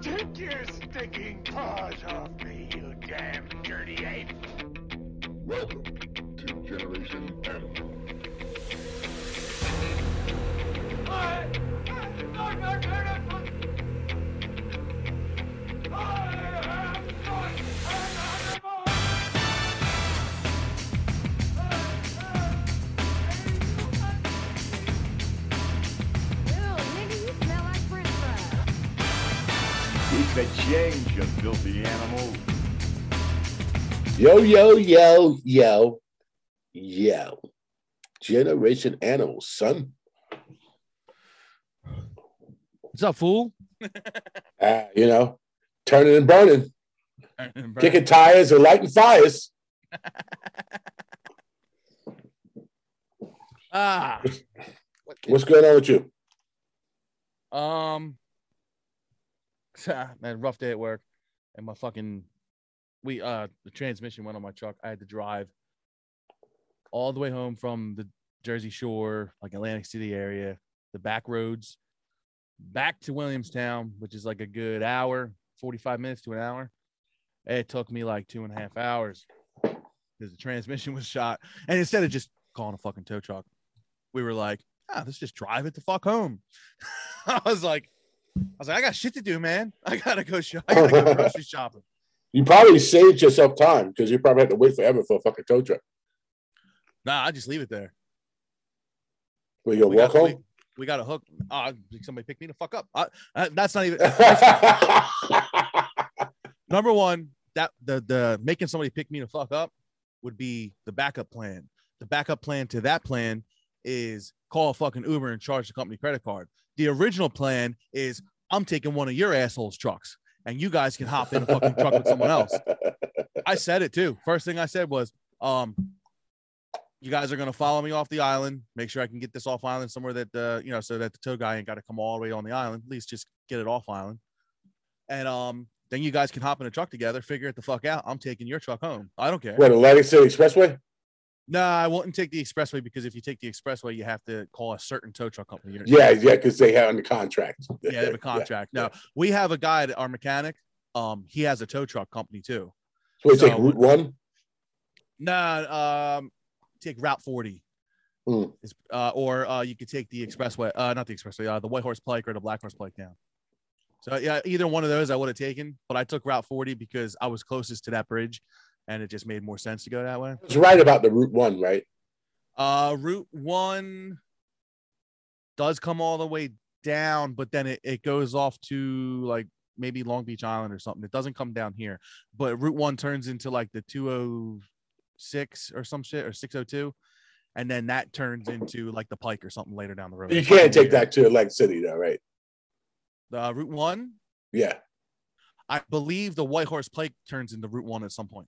Take your stinking paws off me, you damn dirty ape! Welcome to Generation Animal. Ew, the change, you filthy animal. Yo, yo, yo, yo, yo. Generation Animal, son. What's up, fool? Uh, you know, turning and burning, kicking tires or lighting fires. Ah, What's going on with you? um, man, rough day at work, and my fucking we uh the transmission went on my truck. I had to drive all the way home from the Jersey Shore, like Atlantic City area, the back roads, back to Williamstown, which is like a good hour, forty five minutes to an hour. It took me like two and a half hours because the transmission was shot, and instead of just calling a fucking tow truck, we were like, ah, let's just drive it the fuck home. I was like, I was like, I got shit to do, man. I gotta go shop. I gotta go grocery shopping. You probably saved yourself time because you probably had to wait forever for a fucking tow truck. Nah, I just leave it there. Will you We walk got, we, home? we got a hook. Uh, somebody pick me the fuck up. Uh, uh, that's not even number one. That the the making somebody pick me the fuck up would be the backup plan. The backup plan to that plan is call a fucking Uber and charge the company credit card. The original plan is I'm taking one of your assholes' trucks and you guys can hop in a fucking truck with someone else. I said it too. First thing I said was, um, you guys are gonna follow me off the island. Make sure I can get this off island somewhere that uh, you know, so that the tow guy ain't got to come all the way on the island. At least just get it off island. And um, then you guys can hop in a truck together, figure it the fuck out. I'm taking your truck home. I don't care. Wait, Atlantic City Expressway? No, I wouldn't take the expressway because if you take the expressway, you have to call a certain tow truck company. You're- Yeah, yeah, because they have on the contract. yeah, they have a contract. No, we have a guy, our mechanic. Um, he has a tow truck company too. So we take Route One. Nah, um, take Route 40. Mm. Uh, or uh, you could take the expressway, uh, not the expressway, uh, the White Horse Pike or the Black Horse Pike down. So yeah, either one of those I would have taken, but I took Route 40 because I was closest to that bridge, and it just made more sense to go that way. It's right about the Route One, right? Uh, Route One does come all the way down, but then it, it goes off to like maybe Long Beach Island or something. It doesn't come down here, but Route One turns into like the 206 or some shit or 602. And then that turns into like the Pike or something later down the road. You can't take that to Atlantic City, though, right? Uh, Route One, Yeah. I believe the White Horse Pike turns into Route One at some point.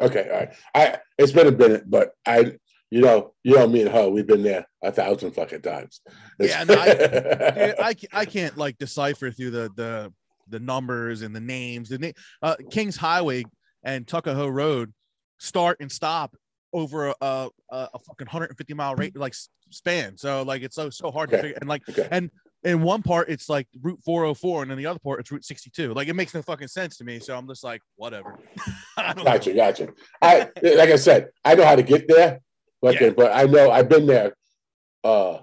Okay, all right. I it's been a minute, but I, you know, you know me and her, we've been there a thousand fucking times. Yeah, no, Dude, I, I can't like decipher through the the the numbers and the names. The name uh, Kings Highway and Tuckahoe Road start and stop over a a, a fucking 150 mile rate like span. So like it's so so hard to figure. And like Okay. and in one part it's like Route 404, and in the other part it's Route 62. Like it makes no fucking sense to me. So I'm just like whatever. Don't know. Gotcha, gotcha. I like I said, I know how to get there, but Yeah. but I know I've been there, uh,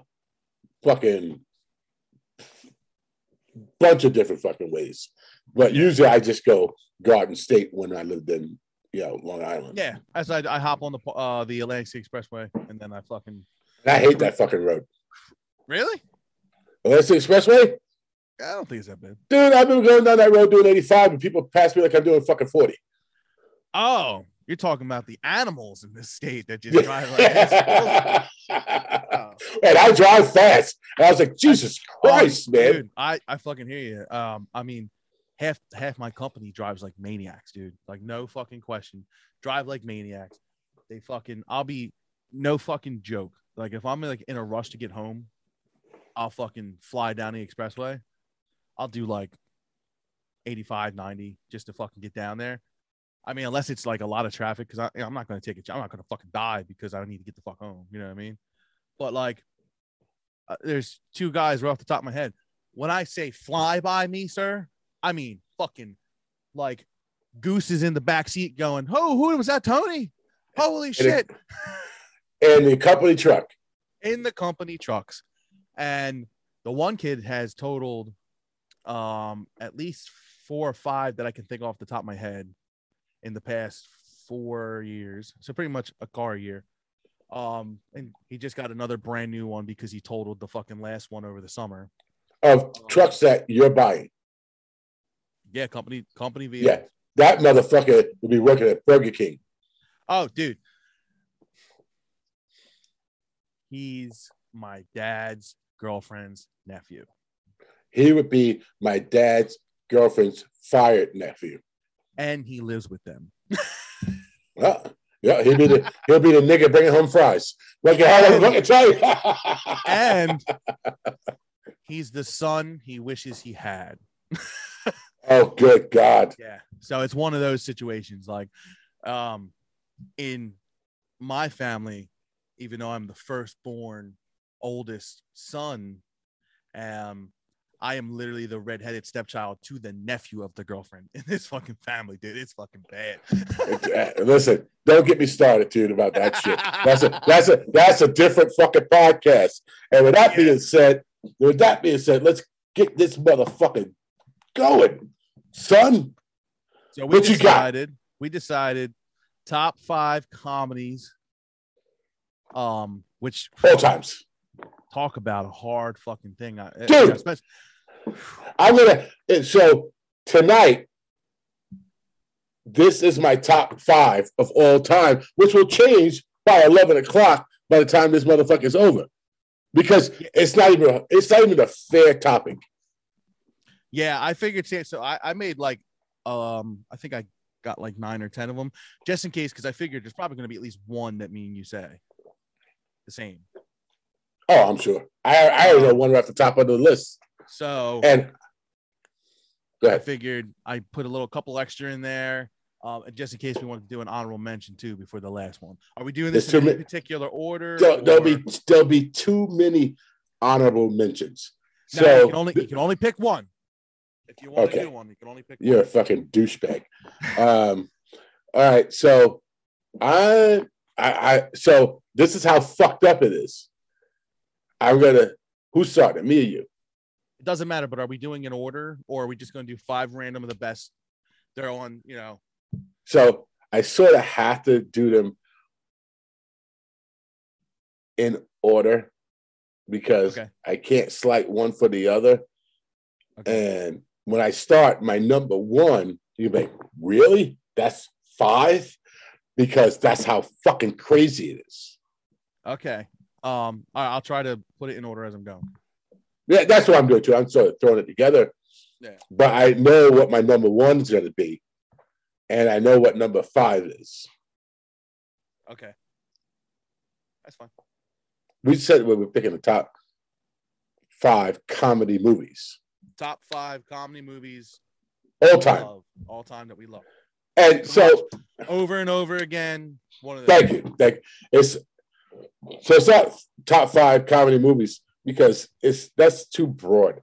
fucking bunch of different fucking ways. But usually I just go Garden State when I lived in you know Long Island. Yeah, as I, I hop on the uh the Atlantic City Expressway, and then I fucking and I hate that fucking road. really. Atlantic the Expressway, I don't think it's that bad. dude. I've been going down that road doing 85, and people pass me like I'm doing fucking 40. Oh, you're talking about the animals in this state that just drive like this. Oh. and I drive fast. And I was like, Jesus Christ, man. Dude, I, I fucking hear you. Um, I mean, half half my company drives like maniacs, dude. Like no fucking question. Drive like maniacs. They fucking I'll be no fucking joke. Like if I'm like in a rush to get home, I'll fucking fly down the expressway. I'll do like 85, 90 just to fucking get down there. I mean, unless it's like a lot of traffic, because I'm not going to take it. I'm not going to fucking die because I need to get the fuck home. You know what I mean? But like, uh, there's two guys right off the top of my head. When I say fly by me, sir, I mean, fucking like Goose is in the back seat going, "Oh, who was that, Tony? Holy shit!" And the company truck. in the company trucks. And the one kid has totaled um at least four or five that I can think off the top of my head in the past four years. So pretty much a car a year. Um, and he just got another brand new one because he totaled the fucking last one over the summer. of trucks that you're buying. Yeah, company company vehicle. Yeah, that motherfucker will be working at Burger King. Oh, dude. He's my dad's girlfriend's nephew. He would be my dad's girlfriend's fired nephew. And he lives with them. Well, yeah, he'll be the he'll be the nigga bringing home fries. Like I tell you. and he's the son he wishes he had. oh, good God! Yeah. So it's one of those situations. Like, um, in my family, even though I'm the firstborn, oldest son, um, I am literally the redheaded stepchild to the nephew of the girlfriend in this fucking family, dude. It's fucking bad. Listen, don't get me started, dude, about that shit. That's a that's a that's a different fucking podcast. And with that being said, with that being said, let's get this motherfucker going, son. So we What you got? decided we decided top five comedies. Um, which All times. Talk about a hard fucking thing. I, Dude. especially- I'm gonna. and So tonight, this is my top five of all time, which will change by eleven o'clock by the time this motherfucker is over, because it's not even a, it's not even a fair topic. Yeah, I figured so- so. I, I made like um I think I got like nine or ten of them just in case because I figured there's probably gonna be at least one that me and you say the same. Oh, I'm sure. I I already know one right off the top of the list, So and I figured I put a little couple extra in there. Um, just in case we want to do an honorable mention too before the last one. Are we doing this There's in any particular order? There'll, there'll be there'll be too many honorable mentions. So you can only you can only pick one. If you want to Okay. do one, you can only pick You're a fucking douchebag. Um, all right, so I, I, I, so this is how fucked up it is. I'm gonna. Who started? Me or you? It doesn't matter, but are we doing an order or are we just going to do five random of the best? They're on, you know. So I sort of have to do them in order because Okay. I can't slight one for the other. Okay. And when I start my number one, you like, really? That's five? Because that's how fucking crazy it is. Okay. Um, all right, I'll try to put it in order as I'm going. Yeah, that's what I'm doing too. I'm sort of throwing it together. Yeah. But I know what my number one is going to be, and I know what number five is. Okay. That's fine. We said we were picking the top five comedy movies Top five comedy movies all time. love, all time that we love. And so, Over and over again. One of the thank you. Thank you. It's so it's not top five comedy movies because it's that's too broad.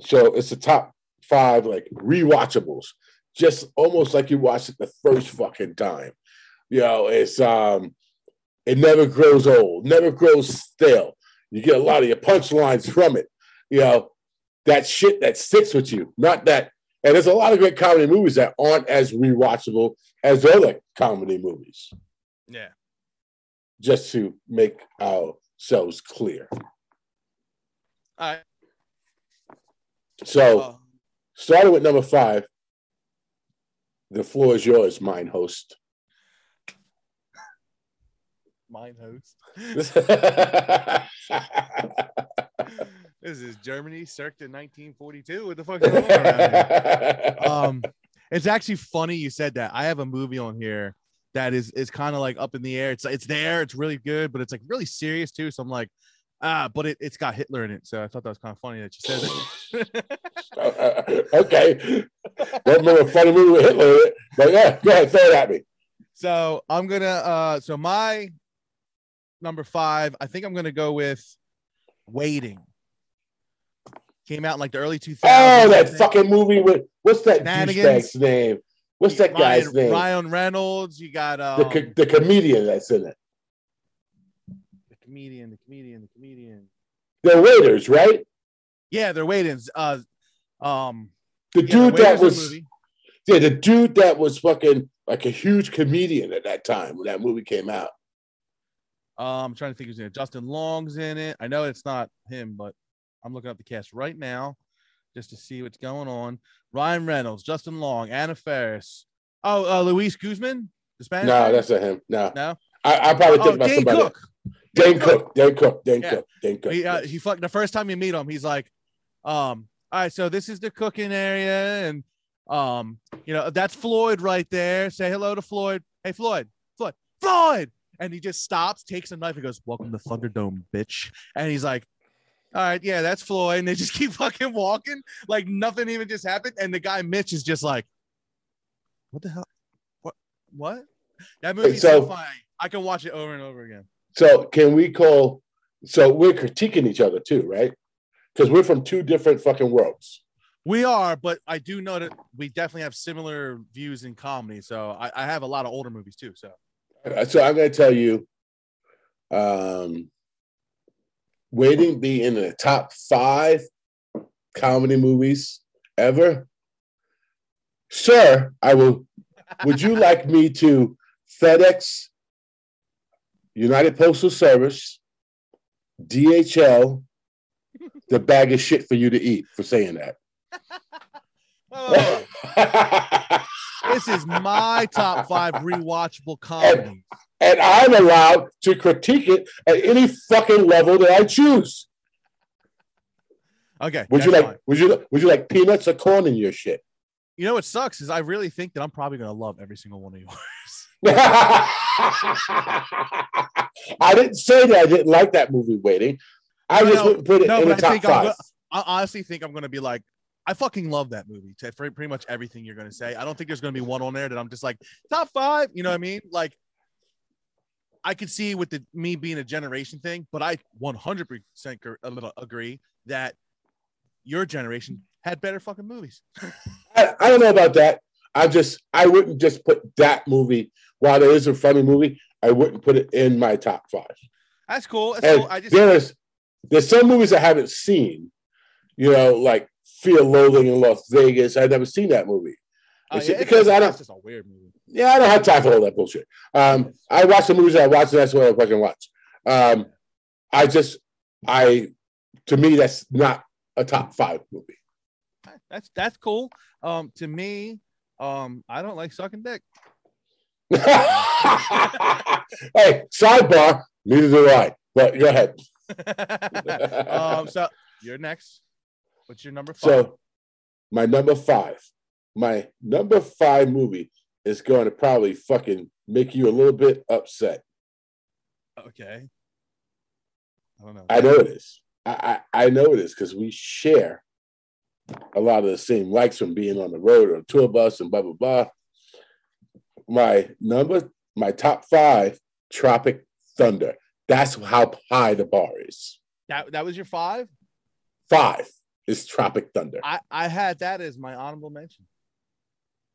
So it's the top five like rewatchables, just almost like you watched it the first fucking time. You know, it's um, it never grows old, never grows stale. You get a lot of your punchlines from it. You know, that shit that sticks with you, not that. And there's a lot of great comedy movies that aren't as rewatchable as other comedy movies. Yeah. Just to make ourselves clear. All right. So, Uh, starting with number five, the floor is yours, mine host. mine host. This is Germany, circa 1942. What the fuck is going on here? um it's actually funny you said that i have a movie on here that is is kind of like up in the air it's it's there it's really good but it's like really serious too so i'm like ah but it, it's got hitler in it so i thought that was kind of funny that you said that okay. Don't remember a funny movie with Hitler in it, but yeah, go ahead, throw it at me. so i'm gonna uh so my number five i think i'm gonna go with waiting came out in like the early 2000s Oh, that fucking movie with what's that douchebag's name? What's that guy's name? Ryan Reynolds. You got the, um, co- the comedian that's in it. the comedian, the comedian, the comedian. They're waiters, right? Yeah, they're waiting. Uh, um, The yeah, dude they're that waiters the was yeah, the dude that was fucking like a huge comedian at that time when that movie came out. Um, I'm trying to think who's in it. Justin Long's in it. I know it's not him, but I'm looking up the cast right now just to see what's going on. Ryan Reynolds, Justin Long, Anna Faris. Oh, uh, Luis Guzman, the Spanish. No, that's not him. No, no. I, I probably think Oh, about Dane somebody. Cook. Dane Cook. Dane Cook. Dane Yeah. Cook. Dane Cook. He, uh, he fuck the first time you meet him, he's like, um, all right, so this is the cooking area, and um, you know, that's Floyd right there. Say hello to Floyd. Hey, Floyd, Floyd, Floyd. And he just stops, takes a knife, and goes, Welcome to Thunderdome, bitch. And he's like, All right, yeah, that's Floyd. And they just keep fucking walking, like nothing even just happened. And the guy Mitch is just like, What the hell? What what? That movie's so, so- funny. I can watch it over and over again. So can we call? So we're critiquing each other too, right? Because we're from two different fucking worlds. We are, but I do know that we definitely have similar views in comedy. So I, I have a lot of older movies too. So So I'm going to tell you, um, waiting be in the top five comedy movies ever. Sir, I will. Would you like me to FedEx, United Postal Service, DHL, the bag of shit for you to eat for saying that? Oh, this is my top five rewatchable comedies. And I'm allowed to critique it at any fucking level that I choose. Okay. Would you like? fine. Would you? Would you like peanuts or corn in your shit? You know what sucks is I really think that I'm probably gonna love every single one of yours. I didn't say that I didn't like that movie. Waiting, I No, just no, wouldn't put it no, in the I top five. I honestly think I'm gonna be like, I fucking love that movie. To pretty much everything you're gonna say. I don't think there's gonna be one on there that I'm just like top five. You know what I mean? Like, I could see with the me being a generation thing, but I 100 percent agree that your generation had better fucking movies. I, I don't know about that. I just I wouldn't just put that movie. While it is a funny movie, I wouldn't put it in my top five. That's cool. That's cool. I just there's there's some movies I haven't seen. You know, like Fear Loathing in Las Vegas. I've never seen that movie. oh, yeah, because I don't- It's just a weird movie. Yeah, I don't have time for all that bullshit. Um, I watch the movies I watch, and that's what I fucking watch. Um, I just, I, to me, that's not a top five movie. That's that's cool. Um, to me, um, I don't like sucking dick. hey, sidebar. Neither do I. But go ahead. um, so you're next. What's your number five? So, my number five, my number five movie is going to probably fucking make you a little bit upset. okay. I don't know. I know it is. I, I, I know it is because we share a lot of the same likes from being on the road or tour bus and blah blah blah. My number, my top five, Tropic Thunder. That's how high the bar is. That that was your five. Five is Tropic Thunder. I I had that as my honorable mention.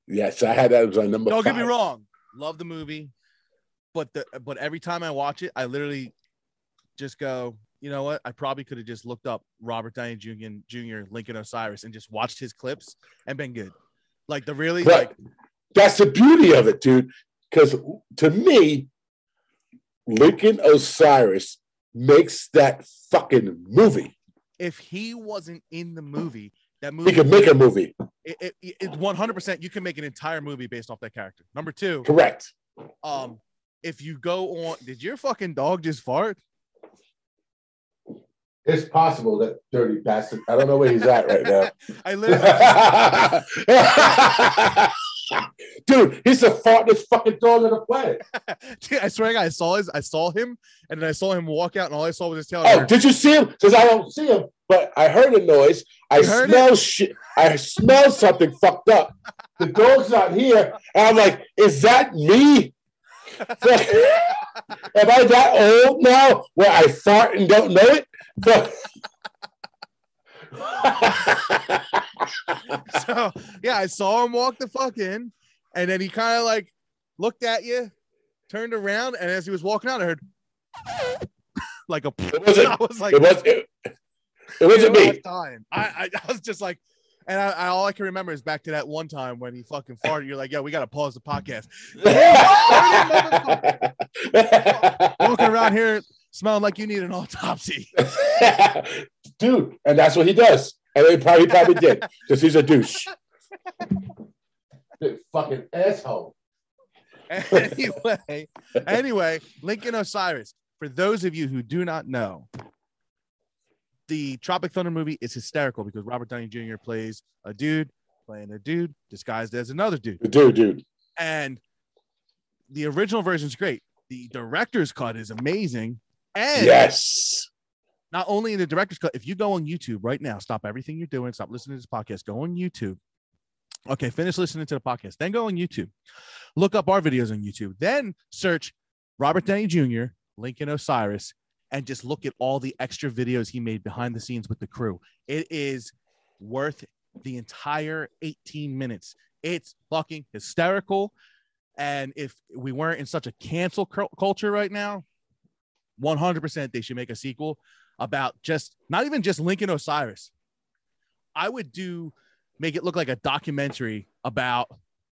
Yes, I had that as my number. Don't five. get me wrong. Love the movie, but the but every time I watch it, I literally just go. You know what? I probably could have just looked up Robert Downey Jr. Jr. Lincoln Osiris and just watched his clips and been good. Like the really But like that's the beauty of it, dude. Because to me, Lincoln Osiris makes that fucking movie. if he wasn't in the movie, that He movie can make a movie. it, it, it 100% you can make an entire movie based off that character. Number two, Correct. um, if you go on, did your fucking dog just fart? It's possible that dirty bastard. I don't know where he's at right now. I literally, Dude, he's the fartest fucking dog on the planet. Dude, I swear, to God, I saw his, I saw him, and then I saw him walk out, and all I saw was his tail. Oh, did you see him? Because I don't see him, but I heard a noise. I smell shit. I smell something fucked up. The dog's not here. And I'm like, is that me? Am I that old now where I fart and don't know it? so yeah, I saw him walk the fuck in, and then he kind of like looked at you, turned around, and as he was walking out, I heard like a. It wasn't- I was like, it was it, it wasn't "You know, I me. dying. I, I I was just like. And I, I all I can remember is back to that one time when he fucking farted. You're like, "Yo, we gotta pause the podcast." Walking around here smelling like you need an autopsy. Dude, and that's what he does. And he probably, probably did because he's a douche. Big fucking asshole. anyway, anyway, Lincoln Osiris. For those of you who do not know, the Tropic Thunder movie is hysterical because Robert Downey Jr. plays a dude playing a dude disguised as another dude, Dude, dude. and the original version is great. The director's cut is amazing, and Yes. not only in the director's cut, if you go on YouTube right now, stop everything you're doing, stop listening to this podcast, go on YouTube. Okay, finish listening to the podcast, then go on YouTube, look up our videos on YouTube, then search Robert Downey Jr., Lincoln Osiris, and just look at all the extra videos he made behind the scenes with the crew. It is worth the entire 18 minutes. It's fucking hysterical. And if we weren't in such a cancel culture right now, 100% they should make a sequel about just not even just Lincoln Osiris. I would do make it look like a documentary about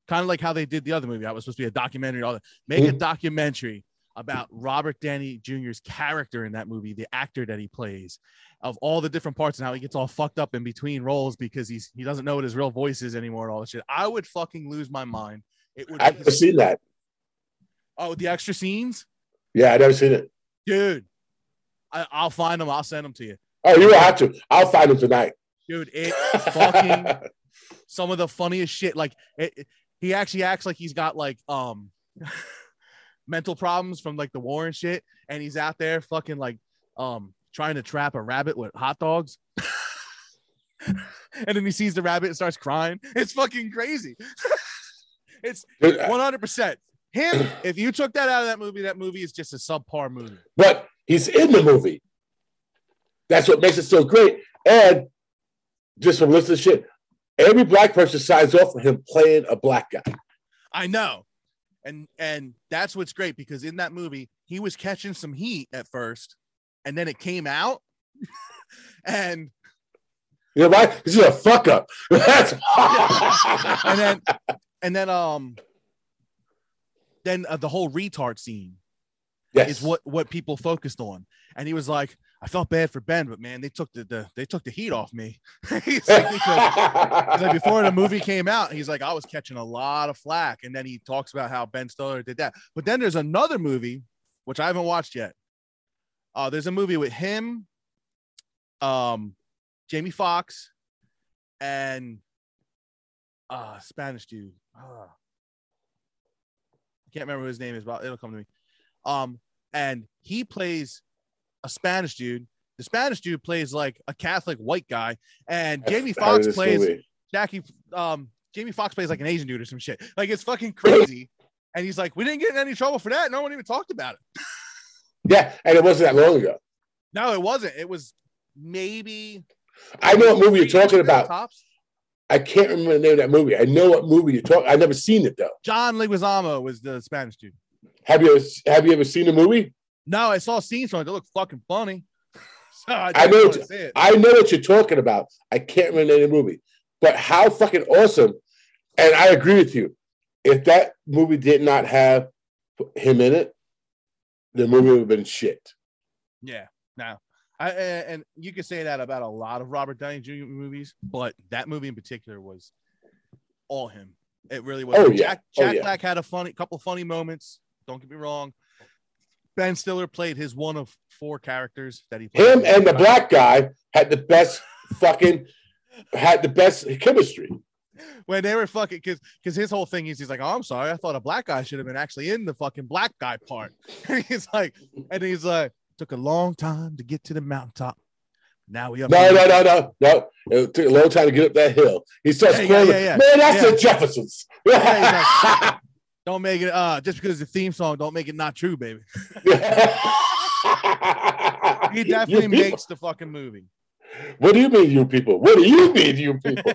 kind of like how they did the other movie. I was supposed to be a documentary. All that. Make a Mhm. documentary about Robert Downey Jr.'s character in that movie, the actor that he plays, of all the different parts and how he gets all fucked up in between roles because he's he doesn't know what his real voice is anymore and all that shit. I would fucking lose my mind. It would I've never seen that. oh the extra scenes, Yeah, I've never seen it. dude. I, I'll find them. I'll send them to you, Oh, you will have to. I'll find him tonight. dude. It fucking some of the funniest shit. Like it, it- he actually acts like he's got like um mental problems from like the war and shit, and he's out there fucking like um trying to trap a rabbit with hot dogs. and then he sees the rabbit and starts crying. It's fucking crazy. it's 100%. Him, if you took that out of that movie, that movie is just a subpar movie. but he's in the movie. That's what makes it so great. And just from listening to shit, every black person signs off for him playing a black guy. I know. And and that's what's great because in that movie, he was catching some heat at first, and then it came out. and You know why? This is a fuck up. That's and then and then um then uh, the whole retard scene yes. is what what people focused on and he was like i felt bad for ben but man they took the, the they took the heat off me. He's like, because- like before the movie came out he's like i was catching a lot of flack and then he talks about how ben stiller did that. But then there's another movie which i haven't watched yet. Uh there's a movie with him um jamie Foxx, and uh spanish dude. Uh, I can't remember his name is, but it'll come to me. Um, and he plays a Spanish dude. The Spanish dude plays like a Catholic white guy, and Jamie Out of Foxx this plays movie. Jackie. Um, Jamie Foxx plays like an Asian dude or some shit. Like it's fucking crazy. And he's like, we didn't get in any trouble for that. No one even talked about it. Yeah, and it wasn't that long ago. No, it wasn't. It was maybe. I know what movie you're talking about. Tops. I can't remember the name of that movie. I know what movie you're talking. I've never seen it though. John Leguizamo was the Spanish dude. Have you ever, have you ever seen the movie? No, I saw scenes from it. They look fucking funny. so I, I know want to it's- see it. I know what you're talking about. I can't remember the movie, but how fucking awesome! And I agree with you. If that movie did not have him in it, the movie would have been shit. Yeah, no. I, and you could say that about a lot of Robert Downey Jr. movies, but that movie in particular was all him. It really was. Oh, yeah. Jack, Oh, Jack yeah. Black had a funny couple funny moments. Don't get me wrong. Ben Stiller played his one of four characters that he played. Him and the black guy had the best fucking had the best chemistry. when they were fucking because because his whole thing is he's like, oh, I'm sorry, I thought a black guy should have been actually in the fucking black guy part. And he's like, and he's like, took a long time to get to the mountaintop. Now we up. No, no, no, no, no. It took a long time to get up that hill. He starts Yeah, yeah, yeah, yeah. "Man, that's Yeah. the Jeffersons." Yeah, Don't make it uh just because it's the theme song, don't make it not true, baby. He definitely makes the fucking movie. What do you mean, you people? What do you mean, you people?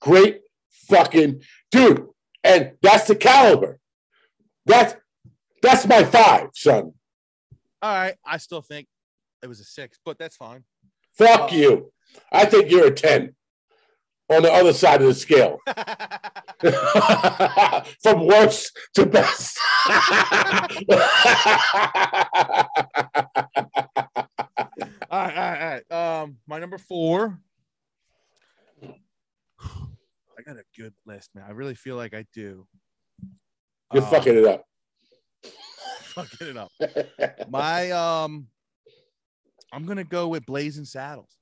Great fucking dude. And that's the caliber. That's that's my five, son. All right, I still think it was a six, but that's fine. Fuck Oh. you. I think you're a 10 on the other side of the scale. From worst to best. all right, all right, all right. Um, my number four. I got a good list, man. I really feel like I do. You're Um, fucking it up. fucking it up. My um, I'm gonna go with Blazing Saddles.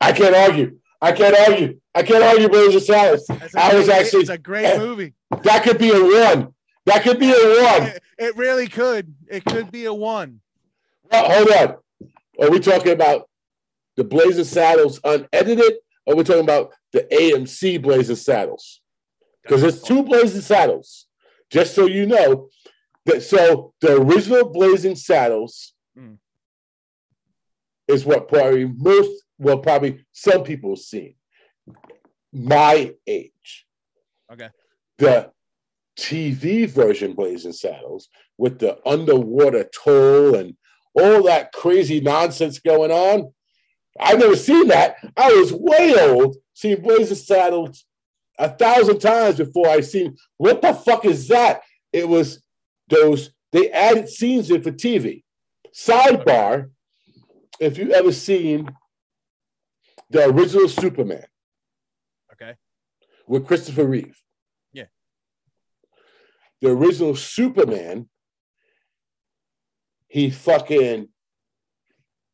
I can't argue. I can't argue. I can't argue, Blazing Saddles. That's a I was great- actually it's a great movie. that could be a one. That could be a one. It, it really could. It could be a one. Oh, hold on. Are we talking about the Blazing Saddles unedited, or are we talking about the AMC Blazing Saddles? Because there's two Blazing Saddles. Just so you know, that so the original Blazing Saddles Mm. is what probably most, well, probably some people have seen. My age. Okay. The TV version Blazing Saddles with the underwater toll and all that crazy nonsense going on. I've never seen that. I was way old, seeing Blazing Saddles a thousand times before I seen what the fuck is that? It was those they added scenes in for TV. Sidebar: If you ever seen the original Superman Okay. with Christopher Reeve, Yeah. the original Superman, he fucking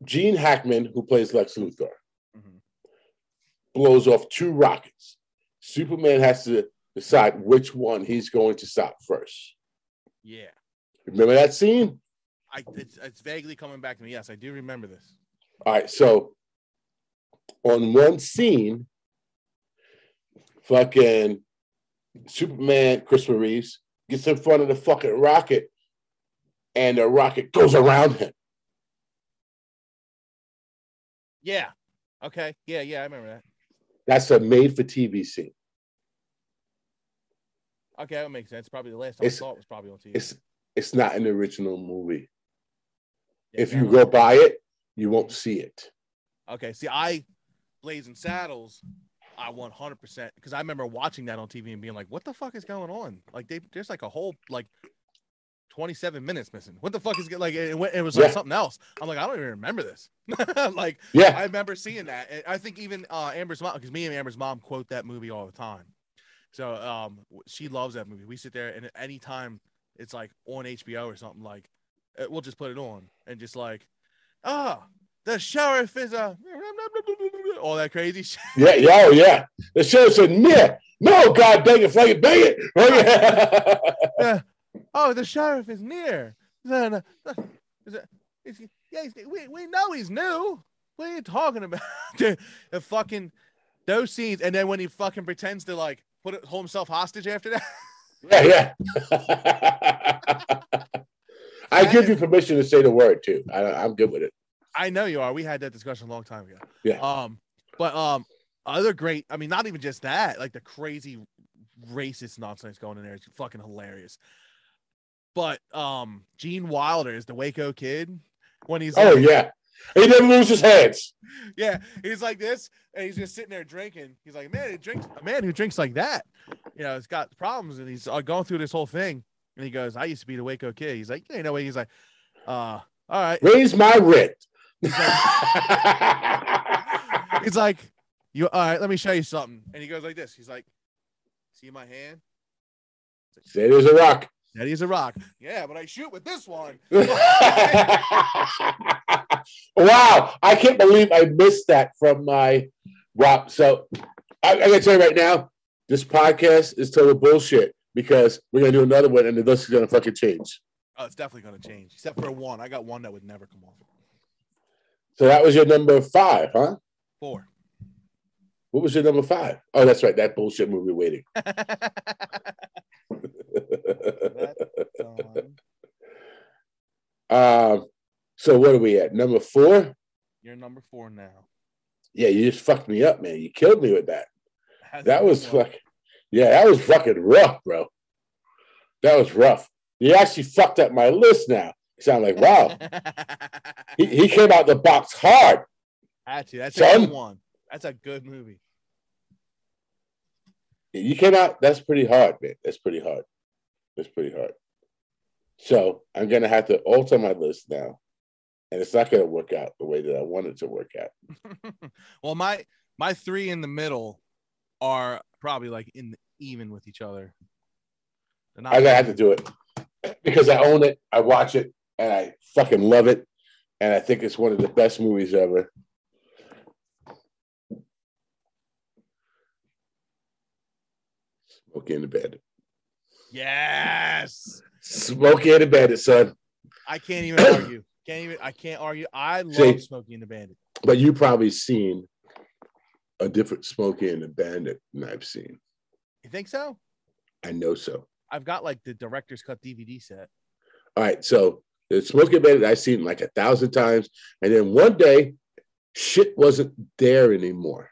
Gene Hackman, who plays Lex Luthor, Mhm. blows off two rockets. Superman has to decide which one he's going to stop first. Yeah. Remember that scene? I it's, it's vaguely coming back to me. Yes, I do remember this. All right, so on one scene, fucking Superman, Christopher Reeves, gets in front of the fucking rocket, and the rocket goes around him. Yeah. Okay. Yeah. Yeah. I remember that. That's a made for TV scene. Okay, that makes sense. Probably the last time It's- I saw it was probably on TV. It's it's not in the original movie. Yeah, if you go by it, you won't see it. Okay. See, I Blazing Saddles. I 100% because I remember watching that on TV and being like, "What the fuck is going on?" Like, they there's like a whole like 27 minutes missing. What the fuck is like? It, it was like Yeah. something else. I'm like, I don't even remember this. like, Yeah, I remember seeing that. And I think even uh, Amber's mom, because me and Amber's mom quote that movie all the time. So um, she loves that movie. We sit there and anytime it's like on HBO or something, like uh, we'll just put it on and just like, ah, the sheriff is a all that crazy shit. yeah, yeah, oh yeah. The sheriff said, "Yeah, no, God dang it, flag it, bang it." Yeah. Oh, the sheriff is near. No, no, no. Is it- is he- yeah, we, we know he's new. What are you talking about? the, the fucking those scenes, and then when he fucking pretends to like put it, hold himself hostage after that. yeah, yeah. I give you permission to say the word too. I, I'm good with it. I know you are. We had that discussion a long time ago. Yeah. Um, but um, other great. I mean, not even just that. Like the crazy racist nonsense going in there is fucking hilarious. But um, Gene Wilder is the Waco kid when he's Oh like, yeah, he didn't lose his hands. yeah, he's like this, and he's just sitting there drinking. He's like, man, he drinks a man who drinks like that, you know, has got problems, and he's uh, going through this whole thing. And he goes, I used to be the Waco kid. He's like, you know what? He's like, uh, all right. Raise my rent. He's like, he's like, you all right? Let me show you something. And he goes like this. He's like, see my hand? There's a rock. That is a rock. Yeah, but I shoot with this one. wow, I can't believe I missed that from my Rob. So I, I gotta tell you right now, this podcast is total bullshit because we're gonna do another one and the list is gonna fucking change. Oh, it's definitely gonna change, except for one. I got one that would never come off. So that was your number five, huh? Four. What was your number five? Oh, that's right, that bullshit movie waiting. um, so what are we at? Number four? You're number four now. Yeah, you just fucked me up, man. You killed me with that. Has That was good one. yeah, that was fucking rough, bro. That was rough. You actually fucked up my list now. Sound like, wow, he, he came out the box hard. Had to. That's a good one. That's a good movie. You came out, that's pretty hard, man. That's pretty hard. That's pretty hard. So I'm gonna have to alter my list now. And it's not gonna work out the way that I want it to work out. well, my my three in the middle are probably like in even with each other. I'm gonna have to do it because I own it, I watch it, and I fucking love it. And I think it's one of the best movies ever. Smokey and the Bandit. Yes. Smokey and the Bandit, son. I can't even argue. Can't even. I can't argue. I love See- Smokey and the Bandit. But you probably seen a different Smokey and the Bandit than I've seen. You think so? I know so. I've got like the director's cut DVD set. All right, so the Smokey and Bandit I've seen like a thousand times, and then one day, shit wasn't there anymore.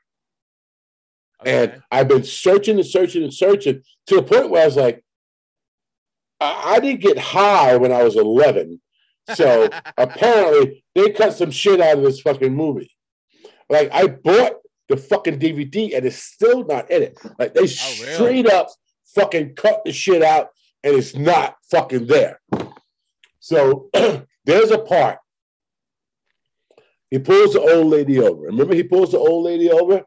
Okay. And I've been searching and searching and searching to the point where I was like, I, I didn't get high when I was 11. So apparently they cut some shit out of this fucking movie. Like I bought the fucking DVD and it's still not in it. Like they oh, really? straight up fucking cut the shit out and it's not fucking there. So there's a part. He pulls the old lady over. Remember, he pulls the old lady over?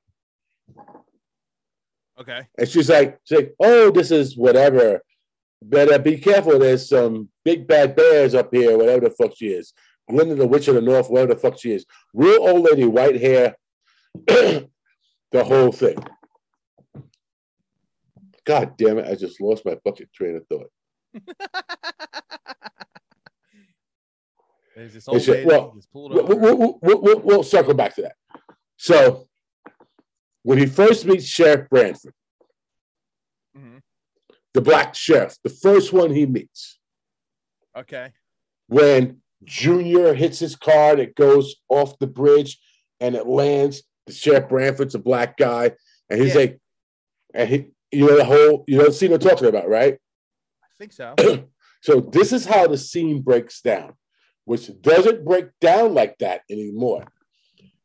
okay. And she's like, she's like, oh, this is whatever. Better be careful. There's some big bad bears up here, whatever the fuck she is. Glinda the Witch of the North, whatever the fuck she is. Real old lady, white hair, the whole thing. God damn it, I just lost my fucking train of thought. There's this old It's a- lady well, pulled We'll, over. we'll, we'll, we'll, circle back to that. So, when he first meets Sheriff Branford, Mhm. the black sheriff, the first one he meets, Okay. when Junior hits his car and it goes off the bridge and it lands. The Sheriff Branford's a black guy, and he's Yeah. like, and he, you know, the whole, you know, the scene I'm talking about, right? I think so. So this is how the scene breaks down, which doesn't break down like that anymore.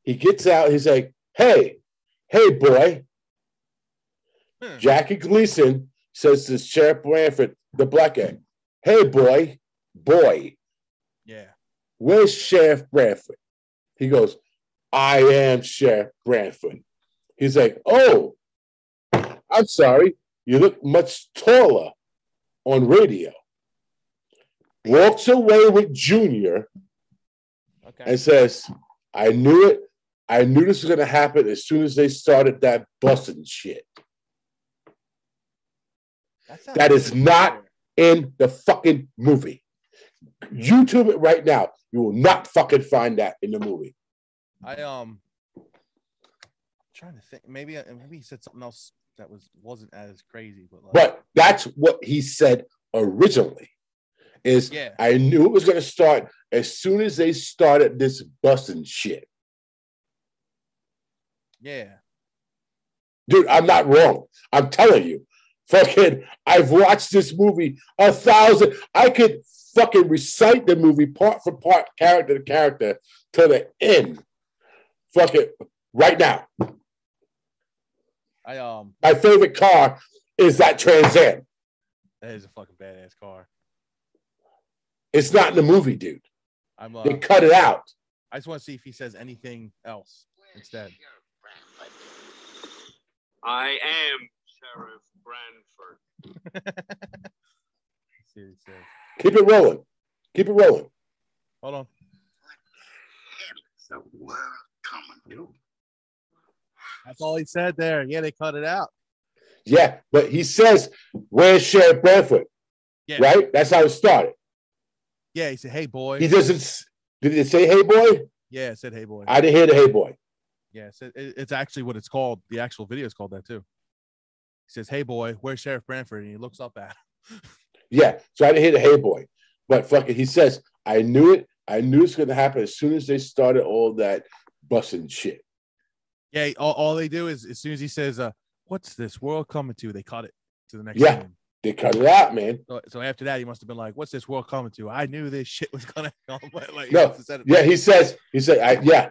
He gets out, he's like, hey, hey, boy. Hmm. Jackie Gleason says to Sheriff Branford, the black guy, hey, boy, boy. Yeah. Where's Sheriff Branford? He goes, I am Sheriff Branford. He's like, Oh, I'm sorry. You look much taller on radio. Walks away with Junior Okay. and says, I knew it. I knew this was going to happen as soon as they started that busing shit. sounds that is not- In the fucking movie. YouTube it right now. You will not fucking find that in the movie. I um trying to think. Maybe maybe he said something else that was wasn't as crazy, but like, But that's what he said originally. Is yeah, I knew it was going to start as soon as they started this busting shit. yeah. Dude, I'm not wrong. I'm telling you. Fucking, I've watched this movie a thousand. I could fucking recite the movie part for part, character to character to the end. Fucking right now. I um My favorite car is that Trans Am. that is a fucking badass car. It's not in the movie, dude. I'm uh, They cut it out. I just want to see if he says anything else instead. I am Sheriff Branford. Let's see what he says. Keep it rolling. Keep it rolling. Hold on. The world coming to. That's all he said there. Yeah, they cut it out. Yeah, but he says, Where's Sheriff Branford? Yeah. Right? That's how it started. Yeah, he said, "Hey boy." He doesn't, did it say, Hey boy? yeah, it said, "Hey boy." I didn't hear the Hey boy. yeah, it said, it- it's actually what it's called. The actual video is called that too. He says, "Hey boy, where's Sheriff Branford?" And he looks up at him. Yeah, so I didn't hear the Hey boy. But fucking, he says, I knew it. I knew it's going to happen as soon as they started all that bussing shit. Yeah, all, all they do is as soon as he says, uh, "What's this world coming to?" They cut it to the next. Yeah. scene. They cut it out, man. So, so after that, he must have been like, "What's this world coming to?" I knew this shit was gonna come. But like, No, must have said it Yeah, he says, he said, I, yeah.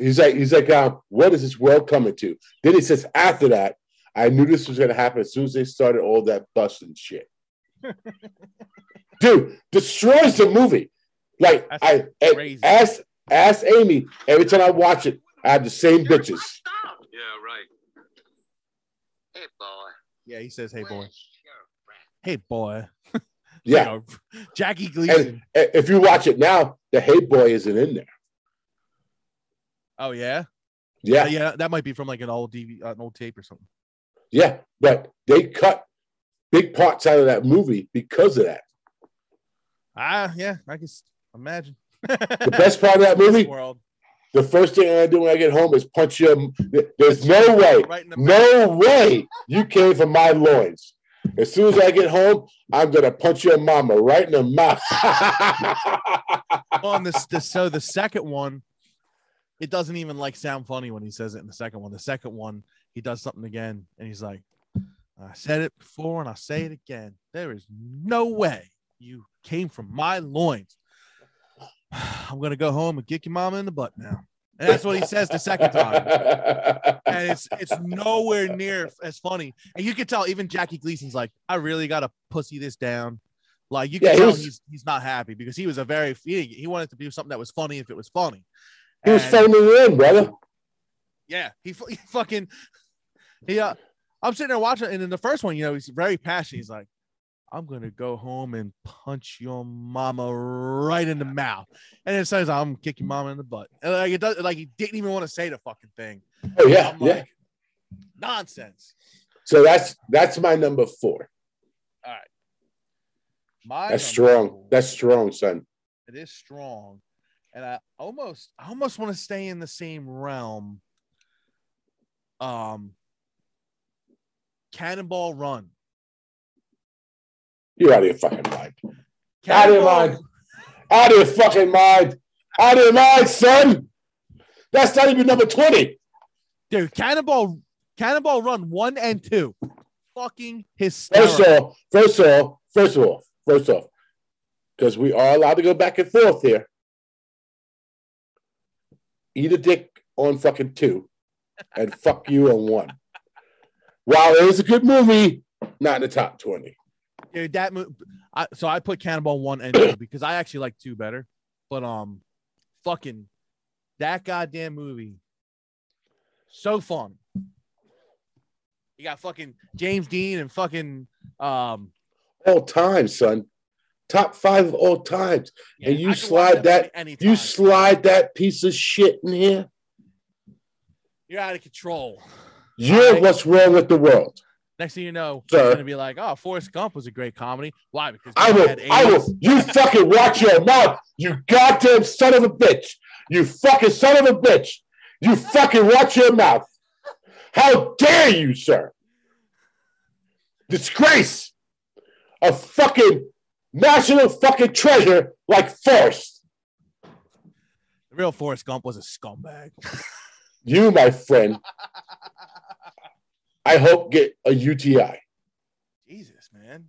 He's like, he's like, um, what is this world coming to? Then he says, after that, I knew this was gonna happen as soon as they started all that busting shit. Dude, destroys the movie. Like That's I and crazy. ask ask Amy every time I watch it, I have the same bitches. Yeah, right. Hey, boy. Yeah, he says, "Hey boy, where's Sheriff Brand? Hey boy." Yeah. You know, Jackie Gleason. And if you watch it now, the hey boy isn't in there. oh yeah, Yeah, yeah. That might be from like an old DV, uh, an old tape or something. yeah. But they cut big parts out of that movie because of that. Ah, yeah, I can imagine. The best part of that movie, world, the first thing I do when I get home is punch you. There's no way, right the no way you came from my loins. As soon as I get home, I'm gonna punch your mama right in the mouth. on this, this so the second one it doesn't even like sound funny when he says it in the second one. The second one he does something again and he's like i said it before and i say it again. There is no way you came from my loins. I'm gonna go home and kick your mama in the butt now and that's what he says the second time. And it's it's nowhere near as funny. And you can tell even jackie gleason's like i really gotta pussy this down. Like you can Yeah, tell was- he's he's not happy because he was a very he, he wanted to do something that was funny if it was funny. He was And- phoning it in, brother. yeah he, he fucking he uh i'm sitting there watching and in the first one you know he's very passionate. He's like i'm gonna go home and punch your mama right in the mouth and it says i'm your mama in the butt and like it does like he didn't even want to say the fucking thing Oh yeah, I'm yeah. like, nonsense So that's that's my number four. All right. My That's strong. four- That's strong, son. it is strong and i almost i almost want to stay in the same realm um cannonball run You're out of your fucking mind. Out of your mind. Out of your fucking mind. Out of your mind, son. That's not even number 20. dude cannonball cannonball run one and two fucking First hysterical off, first off, first of all, first off, because we are allowed to go back and forth here. Eat a dick on fucking two and fuck you on one. While it is a good movie, not in the top 20. Dude that mo- I, so i put cannonball one and two because i actually like two better but um fucking that goddamn movie so fun you got fucking james dean and fucking um All time, son. Top five of all times. And you I could watch slide that- anytime. You slide that piece of shit in here. you're out of control You're Right. what's wrong with the world. Next thing you know Sir. you're gonna be like oh forrest gump was a great comedy why because I will, had I will. You fucking watch your mouth. You goddamn son of a bitch. You fucking son of a bitch. You fucking watch your mouth. How dare you, sir? Disgrace. A fucking national fucking treasure like Forrest. the real forrest gump was a scumbag You, my friend, I hope get a UTI. Jesus, man.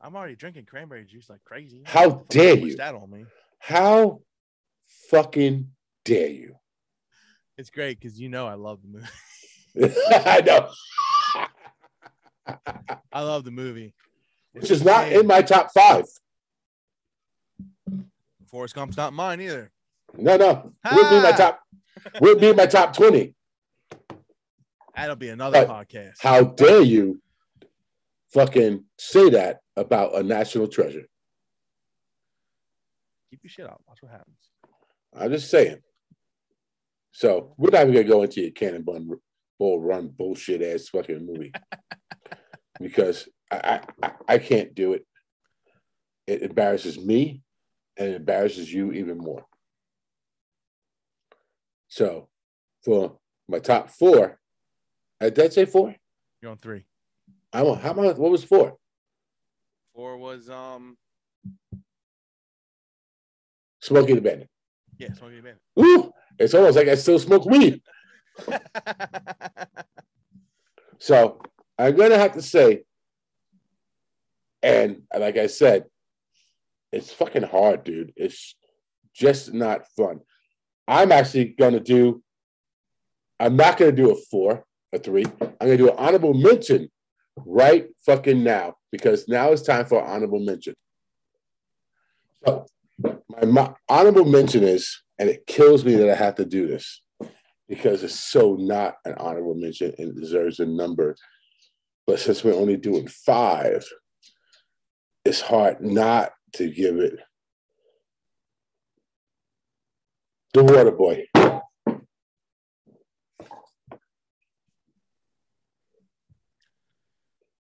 I'm already drinking cranberry juice like crazy. How dare you? that on me? How fucking dare you? It's great because you know I love the movie. I know. I love the movie. Which is not in my top five. Forrest Gump's not mine either. No, no. Would be my Ah. top. Would be my top twenty. That'll be another But podcast. How dare you, fucking say that about a national treasure? Keep your shit up. Watch what happens. I'm just saying. So we're not even gonna go into your cannonball ball run bullshit ass fucking movie because I, I I- I can't do it. It embarrasses me, and it embarrasses you even more. So, for my top four, uh, did I say four? You're on three. I'm on, how about what was four? Four was um Smokey the Bandit. yeah, Smokey the Bandit. Ooh, It's almost like I still smoke weed. So I'm gonna have to say, and like I said, it's fucking hard, dude. It's just not fun. I'm actually gonna do. I'm not gonna do a four, a three. I'm gonna do an honorable mention right fucking now because now it's time for honorable mention. So my, my honorable mention is, and it kills me that I have to do this because it's so not an honorable mention and deserves a number. But since we're only doing five, it's hard not to give it the water boy.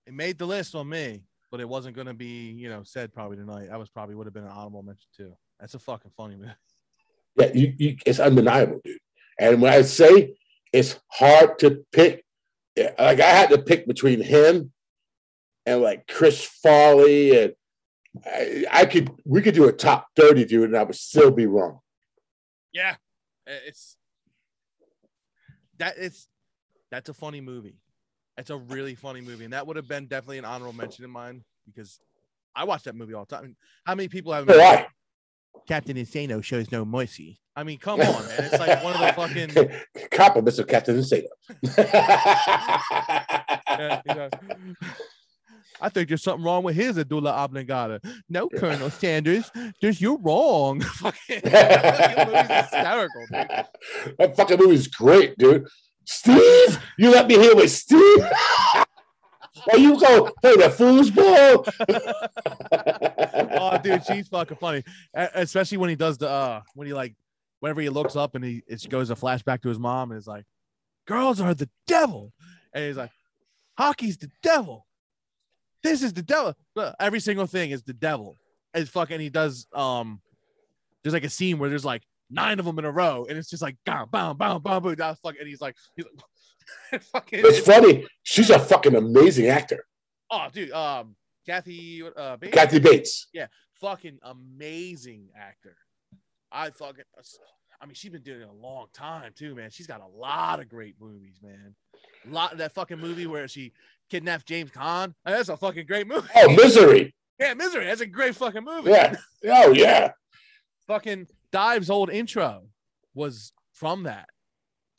It made the list on me, but it wasn't gonna be, you know, said probably tonight. That was probably would have been an honorable mention too. That's a fucking funny movie. Yeah, you, you, it's undeniable, dude. And when I say it's hard to pick, like I had to pick between him and like Chris Farley, and I, I could we could do a top thirty, dude, and I would still be wrong. Yeah, it's that it's that's a funny movie. It's a really funny movie, and that would have been definitely an honorable mention in mine because I watch that movie all the time. How many people have? I, Captain Insano shows no mercy. I mean, come on, man! It's like one of the fucking. compliments of Captain Insano. Yeah, you know. I think there's something wrong with his Medulla Oblongata. No, Colonel Sanders, there's you're wrong. Fucking that movie's hysterical, dude. that fucking movie's great, dude. Steve, you let me hear with Steve. Or you go play the foosball. oh, dude, she's fucking funny, especially when he does the uh when he like whenever he looks up and he it goes a flashback to his mom and is like, "Girls are the devil," and he's like, "Hockey's the devil. This is the devil. Every single thing is the devil." And fucking he does um, there's like a scene where there's like nine of them in a row, and it's just like bam, bam, bam, bam, boom. That's fuck, and he's like, he's like, fucking. It's funny. She's a fucking amazing actor. Oh, dude, um, Kathy, uh, Bates? Kathy Bates. Yeah, fucking amazing actor. I fucking, I mean, she's been doing it a long time too, man. She's got a lot of great movies, man. A lot of that fucking movie where she kidnapped James Caan. That's a fucking great movie. Oh, Misery. Yeah, Misery. That's a great fucking movie. Yeah. Oh, yeah. Fucking Dive's old intro was from that.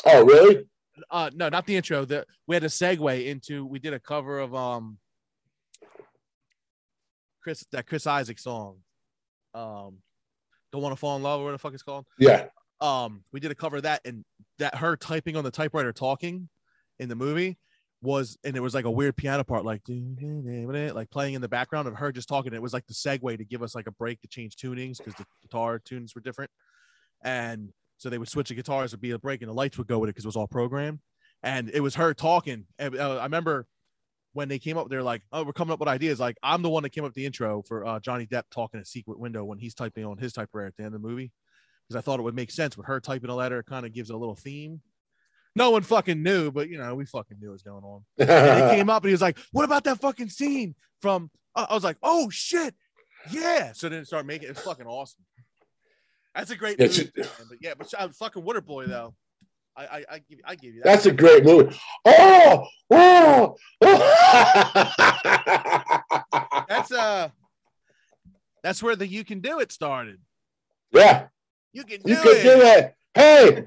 Oh, really? Uh, no, not the intro. The we had a segue into. We did a cover of um, Chris that Chris Isaak song. Um, don't want to fall in love or what the fuck it's called. Yeah. um we did a cover of that and that her typing on the typewriter talking in the movie was and it was like a weird piano part like like playing in the background of her just talking it was like the segue to give us like a break to change tunings because the guitar tunes were different and so they would switch the guitars would be a break and the lights would go with it because it was all programmed and it was her talking and uh, i remember when they came up they're like oh we're coming up with ideas like i'm the one that came up with the intro for uh, johnny depp talking a secret window when he's typing on his typewriter at the end of the movie because I thought it would make sense with her typing a letter. It kind of gives it a little theme. No one fucking knew, but you know, we fucking knew what was going on. And he came up and he was like, "What about that fucking scene from?" I I was like, "Oh shit, yeah!" So then it started making it's fucking awesome. That's a great Yeah, movie, man. but yeah, but uh, fucking Waterboy though. I I, I give I give you that. That's a great movie. Oh, oh, oh. that's uh that's where the you can do it started. yeah, You can do you it. can do it. Hey,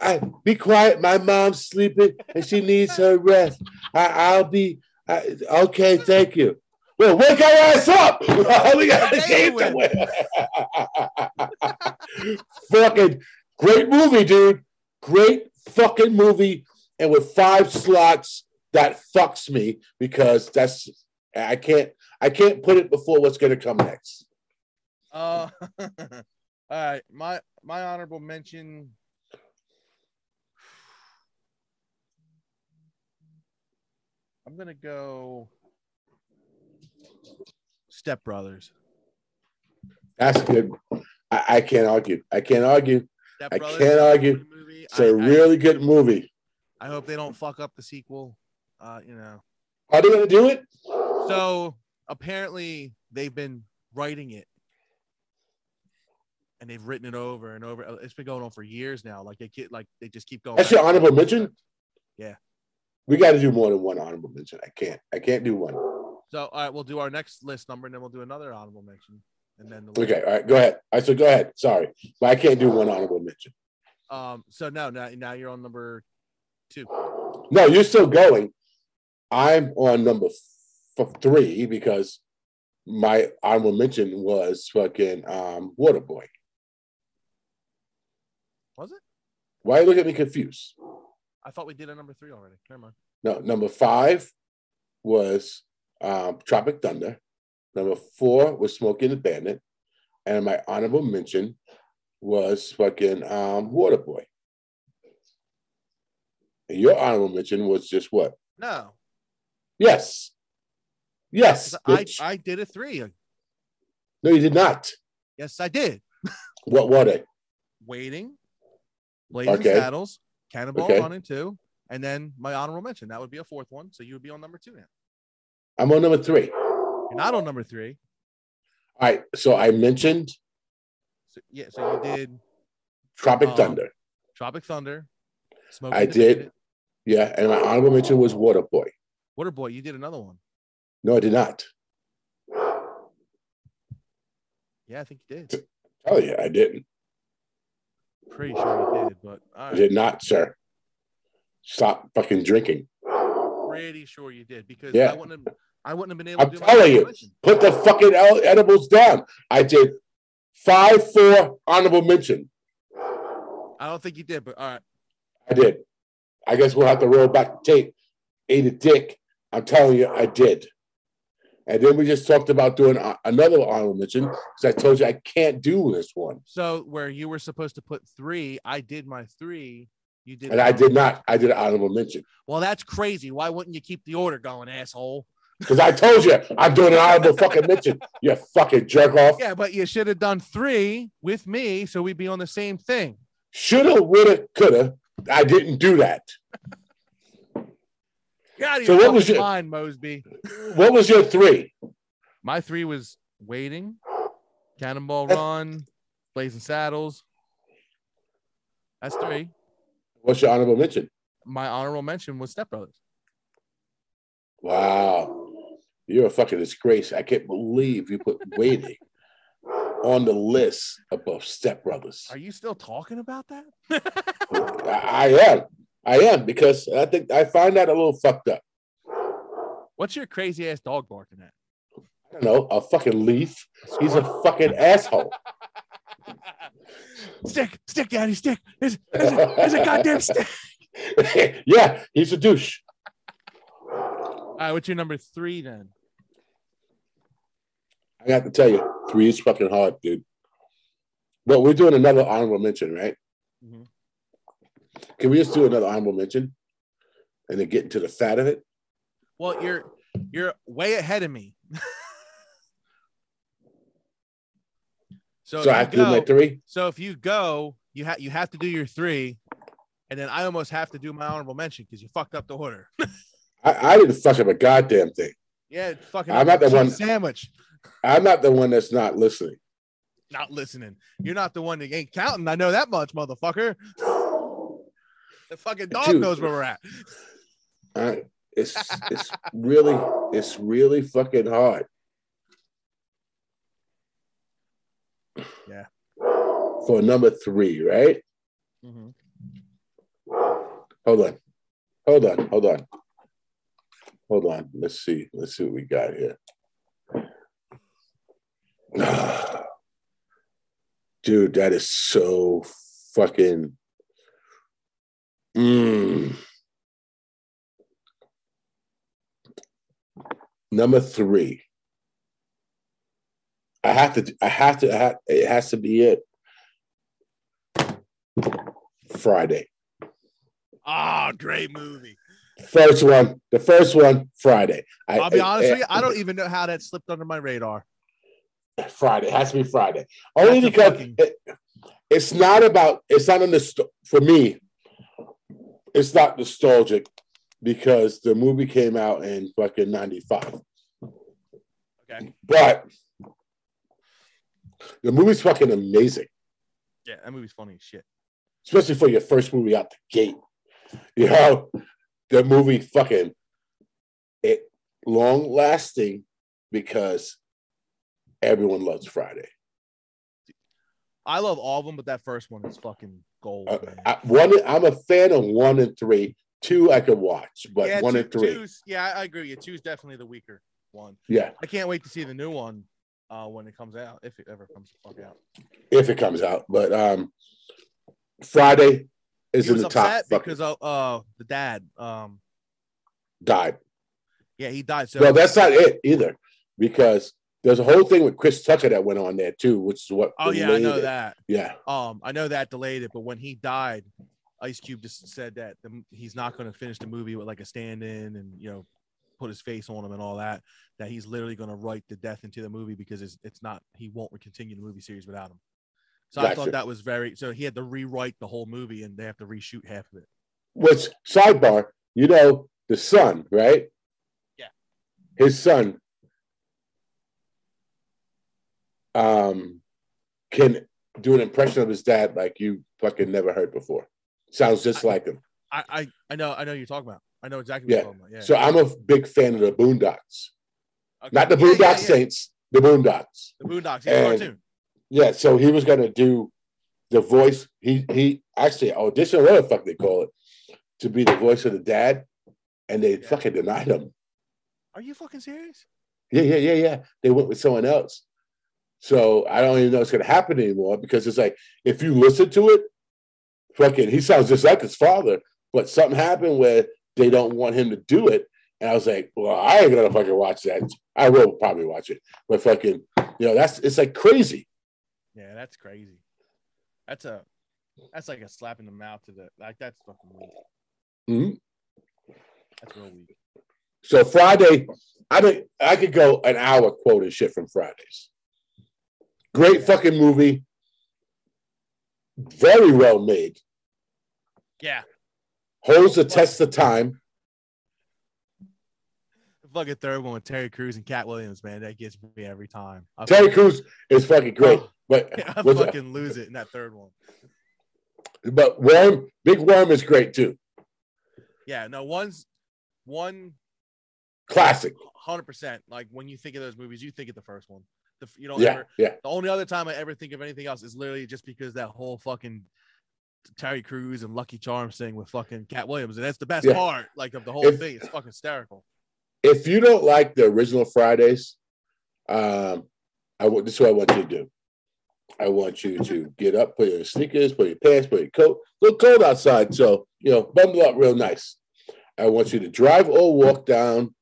I, be quiet. My mom's sleeping and she needs her rest. I, I'll be I, okay. Thank you. Well, wake our ass up. we got a game to win. fucking great movie, dude. Great fucking movie. And with five slots, that fucks me because that's I can't I can't put it before what's gonna come next. Uh, all right. My my honorable mention. I'm gonna go. Step Brothers. That's good. I, I can't argue. I can't argue. Step I Brothers can't a argue. It's a I- I- really good movie. I hope they don't fuck up the sequel. Uh, you know. Are they gonna do it? So apparently they've been writing it and they've written it over and over. It's been going on for years now. Like they get like they just keep going. That's your honorable mention. Yeah. We got to do more than one honorable mention. I can't. I can't do one. So all right, we'll do our next list number, and then we'll do another honorable mention, and then the Okay. All right. Go ahead. I said go ahead. Sorry, but I can't do one honorable mention. Um. So no, now now you're on number two. No, you're still going. I'm on number f- three because my honorable mention was fucking um, Waterboy. Was it? Why are you look at me confused? I thought we did a number three already. Never mind. No, number five was um, Tropic Thunder. Number four was Smoking the Bandit, and my honorable mention was fucking um, Waterboy. And your honorable mention was just what? No, Yes, yes. I. I did a three. no, you did not. Yes, I did. What were they? Waiting, Blazing Okay. Saddles, Cannonball Okay. Run and two, and then my honorable mention. That would be a fourth one. So you would be on number two now. I'm on number three. You're not on number three. All right. So I mentioned So, yeah. So you did Tropic Um, Thunder. Tropic Thunder. I did. Yeah, and my honorable mention was Waterboy. Waterboy. You did another one. No, I did not. Yeah, I think you did. Oh yeah, I didn't. Pretty sure you did, but I did not, sir. Stop fucking drinking. pretty sure you did because Yeah. I wouldn't have I wouldn't have been able I'm to telling you. Put the fucking edibles down. I did five, four honorable mention. I don't think you did, but all right. I did. I guess we'll have to roll back the tape. Ate a dick. I'm telling you, I did. And then we just talked about doing another honorable mention because I told you I can't do this one. So where you were supposed to put three, I did my three. You did And I did not. I did an honorable mention. Well, that's crazy. Why wouldn't you keep the order going, asshole? Because I told you I'm doing an honorable fucking mention. You fucking jerk off. Yeah, but you should have done three with me, so we'd be on the same thing. Shoulda, woulda, coulda. I didn't do that. Out So what was your- mind, Mosby. What was your three? My three was waiting, Cannonball Run, Blazing Saddles. That's three. What's your honorable mention? My honorable mention was Step Brothers. Wow. You're a fucking disgrace. I can't believe you put waiting on the list above Step Brothers. Are you still talking about that? I am. I am because I think I find that a little fucked up. What's your crazy ass dog barking at? I don't know, a fucking leaf. He's a fucking asshole. Stick, stick, daddy, stick. It's, a, a goddamn stick. yeah, he's a douche. All right, what's your number three then? I got to tell you, three is fucking hard, dude. But we're doing another honorable mention, right? Mhm. Can we just do another honorable mention and then get into the fat of it? Well, you're you're way ahead of me. so, So, I have to do my go- three. so if you go, you have you have to do your three, and then I almost have to do my honorable mention because you fucked up the order. I, I didn't fuck up a goddamn thing. yeah, fucking. I'm not the one- sandwich. I'm not the one that's not listening. Not listening. You're not the one that ain't counting. I know that much, motherfucker. The fucking dog Dude. knows where we're at. I, it's it's really it's really fucking hard. Yeah. For number three, right? Mm-hmm. Hold on. Hold on. Hold on. Hold on. Let's see. Let's see what we got here. Dude, that is so fucking. Mm. Number three. I have to. I have to. I have, it has to be it. Friday. Ah, great movie. First one. The first one. Friday. I, I'll be I- honest with you. I don't even know how that slipped under my radar. Friday. It has to be Friday. Only That's because it, it's not about. It's not in the for me. It's not nostalgic because the movie came out in fucking ninety five. Okay. But the movie's fucking amazing. Yeah, that movie's funny as shit. especially for your first movie out the gate. You know, the movie fucking it long lasting because everyone loves Friday. I love all of them, but that first one is fucking gold. Uh. I, one, I'm a fan of one and three. Two, I could watch, but yeah, one two- and three, yeah, I agree. with you. two's definitely the weaker one. yeah, I can't wait to see the new one uh, when it comes out, if it ever comes out. if it comes out. But um, Friday is he in the top. because of uh, the dad. Um, died. yeah, he died. So Well, that's not it either, because there's a whole thing with Chris Tucker that went on there too, which is what. oh yeah, I know it. that. Yeah, Um, I know that delayed it, but when he died, Ice Cube just said that the, he's not going to finish the movie with like a stand-in and you know put his face on him and all that. That he's literally going to write the death into the movie because it's it's not he won't continue the movie series without him. So I thought that was very so he had to rewrite the whole movie and they have to reshoot half of it. which sidebar, you know, the son, right? Yeah. His son um can do an impression of his dad like you fucking never heard before. Sounds just like him. I I, I know I know you're talking about. I know exactly what Yeah. you're talking about. Yeah. So I'm a big fan of the Boondocks. Okay. Not the Yeah, Boondock yeah. Saints, the Boondocks. The Boondocks, yeah, cartoon. Yeah, so he was gonna do the voice. He he actually auditioned, whatever the fuck they call it, to be the voice of the dad, and they fucking denied him. Are you fucking serious? Yeah, yeah, yeah, yeah. They went with someone else. So I don't even know it's gonna happen anymore because it's like if you listen to it, fucking he sounds just like his father, but something happened where they don't want him to do it. And I was like, well, I ain't gonna fucking watch that. I will probably watch it, but fucking, you know, that's it's like crazy. Yeah, that's crazy. That's a that's like a slap in the mouth to the like that's fucking weak. Mhm. That's real weak. So Friday, I think I could go an hour quoting shit from Fridays. Great fucking movie. Very well made. Yeah. Holds the test of time. The fucking third one with Terry Crews and Katt Williams, man, that gets me every time. I Terry Crews is fucking great. Oh, But I fucking lose it in that third one. but Worm, Big Worm is great too. Yeah, no, one's one Classic. hundred percent. Like when you think of those movies, you think of the first one. The, you don't Yeah, ever yeah. the only other time I ever think of anything else is literally just because that whole fucking Terry Crews and Lucky Charms thing with fucking Katt Williams, and that's the best Yeah. part, like of the whole If- thing. It's fucking hysterical. If you don't like the original Fridays, um, I want this is what I want you to do. I want you to get up, put your sneakers, put your pants, put your coat. Little cold outside, so you know, bundle up real nice. I want you to drive or walk down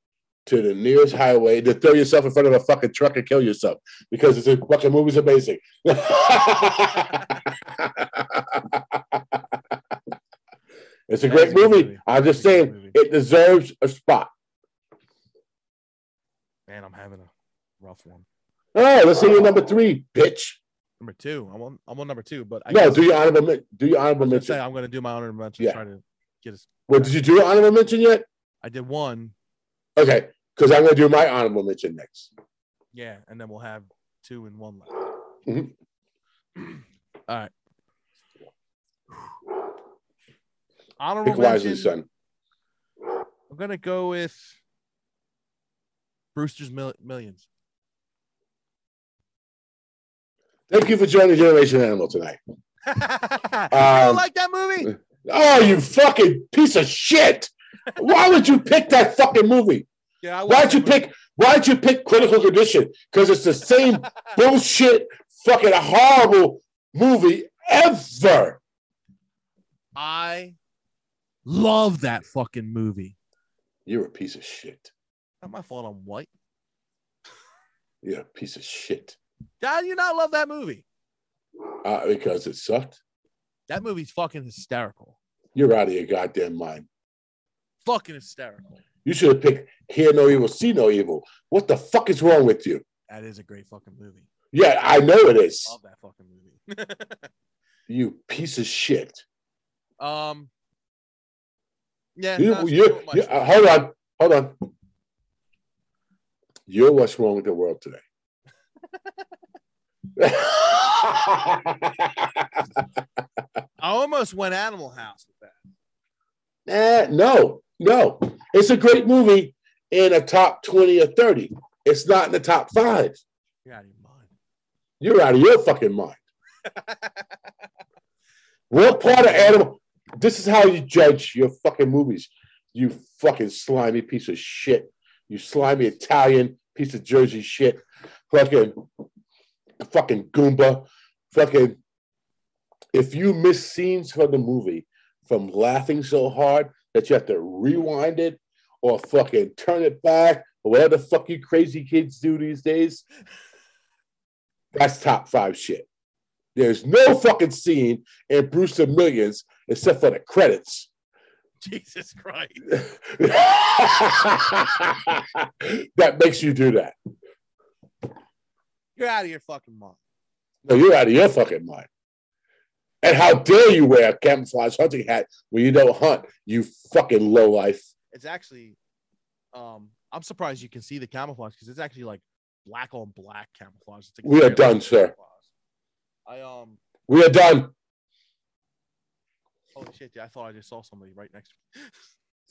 to the nearest highway to throw yourself in front of a fucking truck and kill yourself because it's a fucking movie's amazing. it's a great is a good movie. movie. I'm just saying it deserves a spot. Man, I'm having a rough one. Oh, let's see your number three, bitch. Number two, I'm on. I'm on number two, but I No, do your honorable do your honorable gonna say mention. I'm gonna do my honorable mention. Yeah. Try to get us. Well, did you do your honorable mention yet? I did one, Okay, because I'm gonna do my honorable mention next. yeah, and then we'll have two and one left. Mhm. All right. Honorable Pick wisely, mention. son. I'm gonna go with Brewster's Mil- Millions. Thank you for joining Generation Animal tonight. Um, don't like that movie? Oh, you fucking piece of shit! Why would you pick that fucking movie? Yeah, I Why'd you pick? Why'd you pick Critical Condition? Because it's the same bullshit, fucking horrible movie ever. I love that fucking movie. You're a piece of shit. Not my fault. I'm white. You're a piece of shit. How do you not love that movie? Uh, because it sucked. That movie's fucking hysterical. You're out of your goddamn mind. Fucking hysterical. You should have picked Hear No Evil, See No Evil. What the fuck is wrong with you? That is a great fucking movie. Yeah, I know it is. Love that fucking movie. You piece of shit. um. Yeah. You, you, you- uh, hold on, hold on. You're what's wrong with the world today. I almost went Animal House with that. Eh, no, no. It's a great movie in a top 20 or 30. It's not in the top five. You're out of your mind. You're out of your fucking mind. What part of animal? This is how you judge your fucking movies. You fucking slimy piece of shit. You slimy Italian piece of Jersey shit. Fucking, fucking Goomba. Fucking. If you miss scenes from the movie from laughing so hard that you have to rewind it or fucking turn it back or whatever the fuck you crazy kids do these days, that's top five shit. There's no fucking scene in Bruce Brewster Millions except for the credits. Jesus Christ. that makes you do that. You're out of your fucking mind. No, you're out of your fucking mind. And how dare you wear a camouflage hunting hat when you don't hunt, you fucking lowlife. It's actually, um, I'm surprised you can see the camouflage because it's actually like black on black camouflage. Like We are done, sir. camouflage. I um, We are done. holy shit, dude, I thought I just saw somebody right next to me.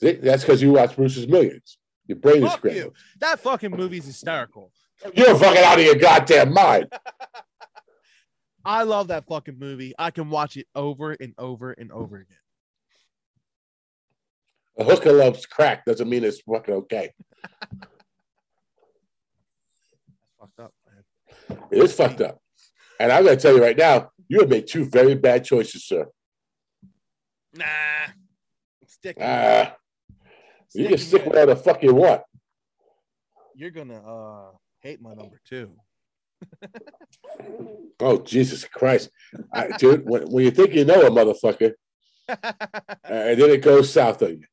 See, that's because you watch Bruce's Millions. Your brain is Fuck scrambled. you. That fucking movie's hysterical. You're fucking out of your goddamn mind. I love that fucking movie. I can watch it over and over and over again. A hooker loves crack doesn't mean it's fucking okay. Fucked up, man. It is fucked up. And I'm going to tell you right now, you have made two very bad choices, sir. Nah. Stick. Ah, you can stick whatever the fuck you want. You're gonna uh hate my number two. Oh, Jesus Christ. I, dude, when, when you think you know a motherfucker, uh, and then it goes south on you.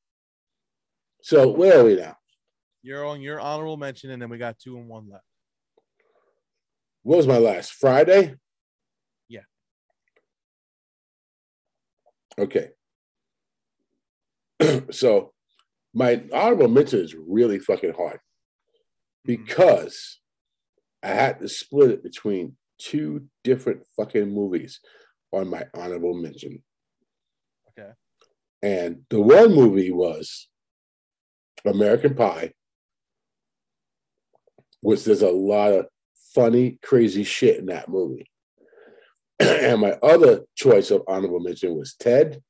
So where are we now? You're on your honorable mention, and then we got two and one left. What was my last? Friday? Yeah. Okay. so my honorable mention is really fucking hard because I had to split it between two different fucking movies on my honorable mention. Okay. And the one movie was American Pie, which there's a lot of funny, crazy shit in that movie. and my other choice of honorable mention was Ted,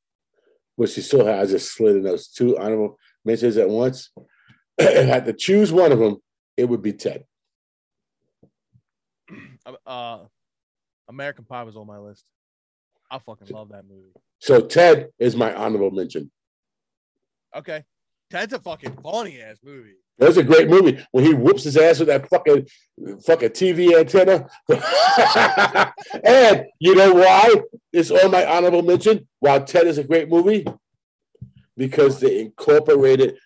which he still has just slid in those two honorable mentions at once. if I had to choose one of them, it would be Ted. Uh, American Pie was on my list. I fucking love that movie. So Ted is my honorable mention. Okay. Ted's a fucking funny ass movie. That's a great movie when he whoops his ass with that fucking fucking TV antenna. and you know why it's on my honorable mention? While Ted is a great movie, because they incorporated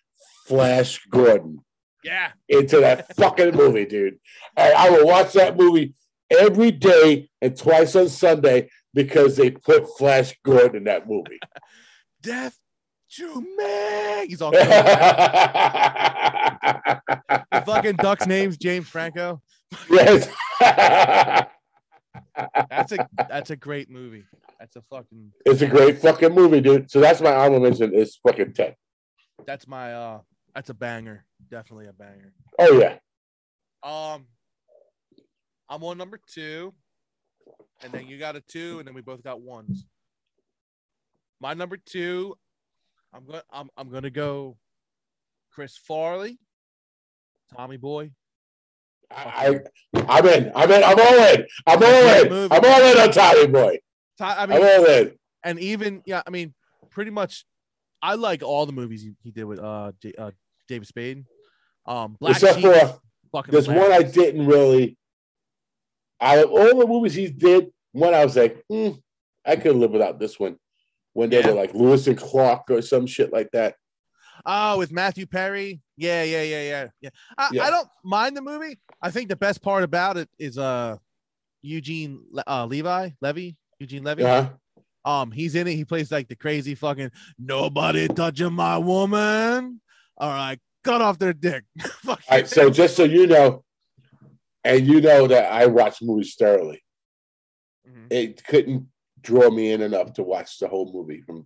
Flash Gordon Yeah. into that fucking movie, dude. And I will watch that movie every day and twice on Sunday because they put Flash Gordon in that movie. Death to me. He's all the fucking duck's name's James Franco. Yes. that's a that's a great movie. That's a fucking It's a great fucking movie, dude. So that's my honorable mention. It's fucking Ted. that's my uh that's a banger. Definitely a banger. Oh yeah. Um I'm on number two, and then you got a two, and then we both got ones. My number two, I'm gonna I'm I'm gonna go Chris Farley, Tommy Boy. I, I I'm in. I'm in. I'm all in. I'm all in. movie. I'm all in on Tommy Boy. I I'm mean, all in. and even yeah, I mean, pretty much, I like all the movies he, he did with uh, J- uh David Spade. Um, Black Except Sheep, for fucking there's one I didn't really. Out of all the movies he did, one I was like, hmm, I could live without this one. When they Yeah. were like Lewis and Clark or some shit like that. Oh, with Matthew Perry. Yeah, yeah, yeah, yeah, yeah. I, Yeah. I don't mind the movie. I think the best part about it is uh Eugene uh, Levi Levy Eugene Levy. Uh-huh. Um, he's in it. He plays like the crazy fucking nobody touching my woman. All right, cut off their dick. All right. So just so you know, and you know that I watch movies thoroughly. Mhm. it couldn't draw me in enough to watch the whole movie from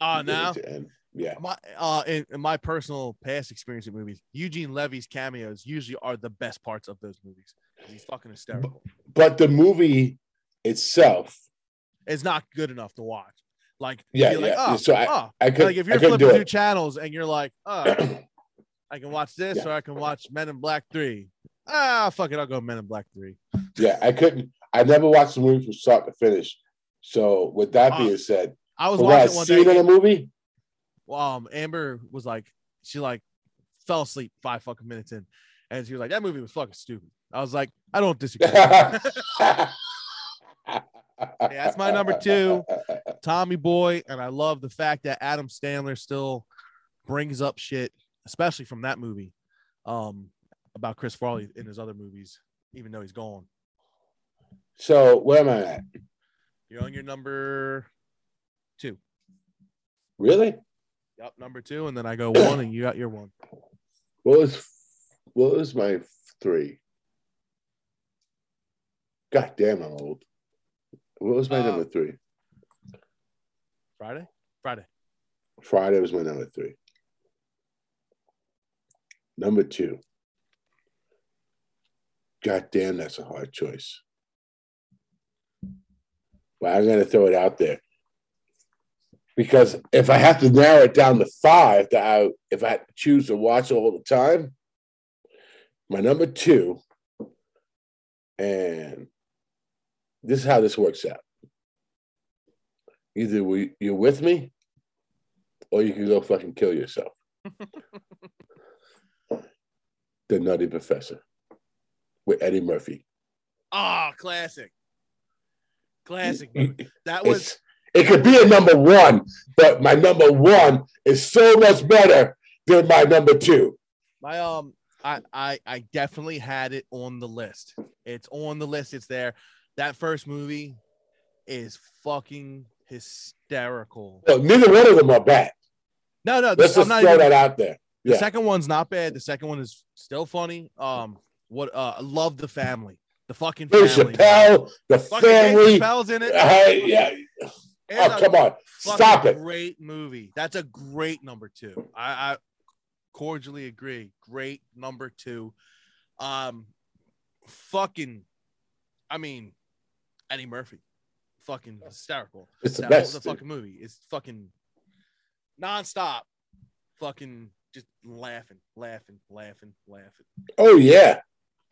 Oh, to end. Yeah. my uh in, in my personal past experience with movies, Eugene Levy's cameos usually are the best parts of those movies. He's fucking hysterical. But the movie itself, is not good enough to watch. Like Yeah, you're like, yeah. oh, So I- oh. I could like if you're flipping through it. channels and you're like, oh, I can watch this Yeah. or I can watch Men in Black Three. Ah, fuck it, I'll go Men in Black Three. yeah, I couldn't. I never watched the movie from start to finish. So with that Uh, being said, I was watching a one scene in the movie? um Amber was like she like fell asleep five fucking minutes in and she was like that movie was fucking stupid. I was like I don't disagree. yeah, that's my number two. Tommy Boy and I love the fact that Adam Sandler still brings up shit especially from that movie um about Chris Farley in his other movies even though he's gone. So where am I at? You're on your number 2. Really? Yep, number 2 and then I go 1 and you got your 1. What was what was my three? God damn, I'm old. What was my Uh, number three? Friday? Friday. Friday was my number three. Number two. God damn, that's a hard choice. But I'm gonna throw it out there. Because if I have to narrow it down to five that I if I choose to watch all the time, my number two, and this is how this works out. Either we, you're with me or you can go fucking kill yourself. the Nutty Professor with Eddie Murphy. Oh, classic. Classic. That was It's, it could be a number one, but my number one is so much better than my number two. my um I I I definitely had it on the list. It's on the list. It's there. That first movie is fucking hysterical. Well, neither one of them are bad. No, no, Let's this, just not throw even, that out there. the second one's not bad. The second one is still funny. Um, what uh, I love the family, the fucking family. Chappelle, the Dave family. Chappelle's in it. Uh, yeah. And Oh, come on. Stop it. Great movie. That's a great number two. I, I cordially agree. Great number two. Um, fucking, I mean, Eddie Murphy, fucking hysterical. It's the best. the fucking movie is fucking nonstop. Fucking just laughing, laughing, laughing, laughing. Oh, yeah.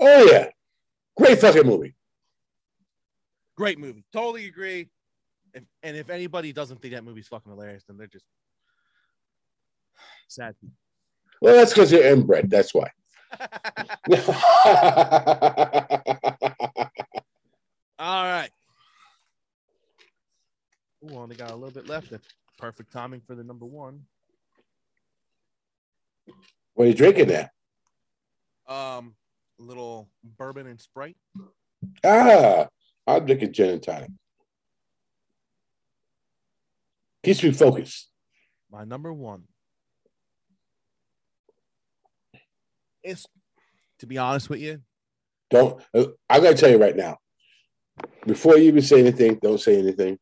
Oh, yeah. Great fucking movie. Great movie. Totally agree. If, and if anybody doesn't think that movie's fucking hilarious, then they're just sad. Well, that's because you're inbred. That's why. All right. Ooh, only got a little bit left. That's perfect timing for the number one. what are you drinking there? Um, little bourbon and Sprite. Ah, I'm drinking gin and tonic. Keeps me focused. My number one is, to be honest with you, Don't. I'm gonna tell you right now. Before you even say anything, don't say anything.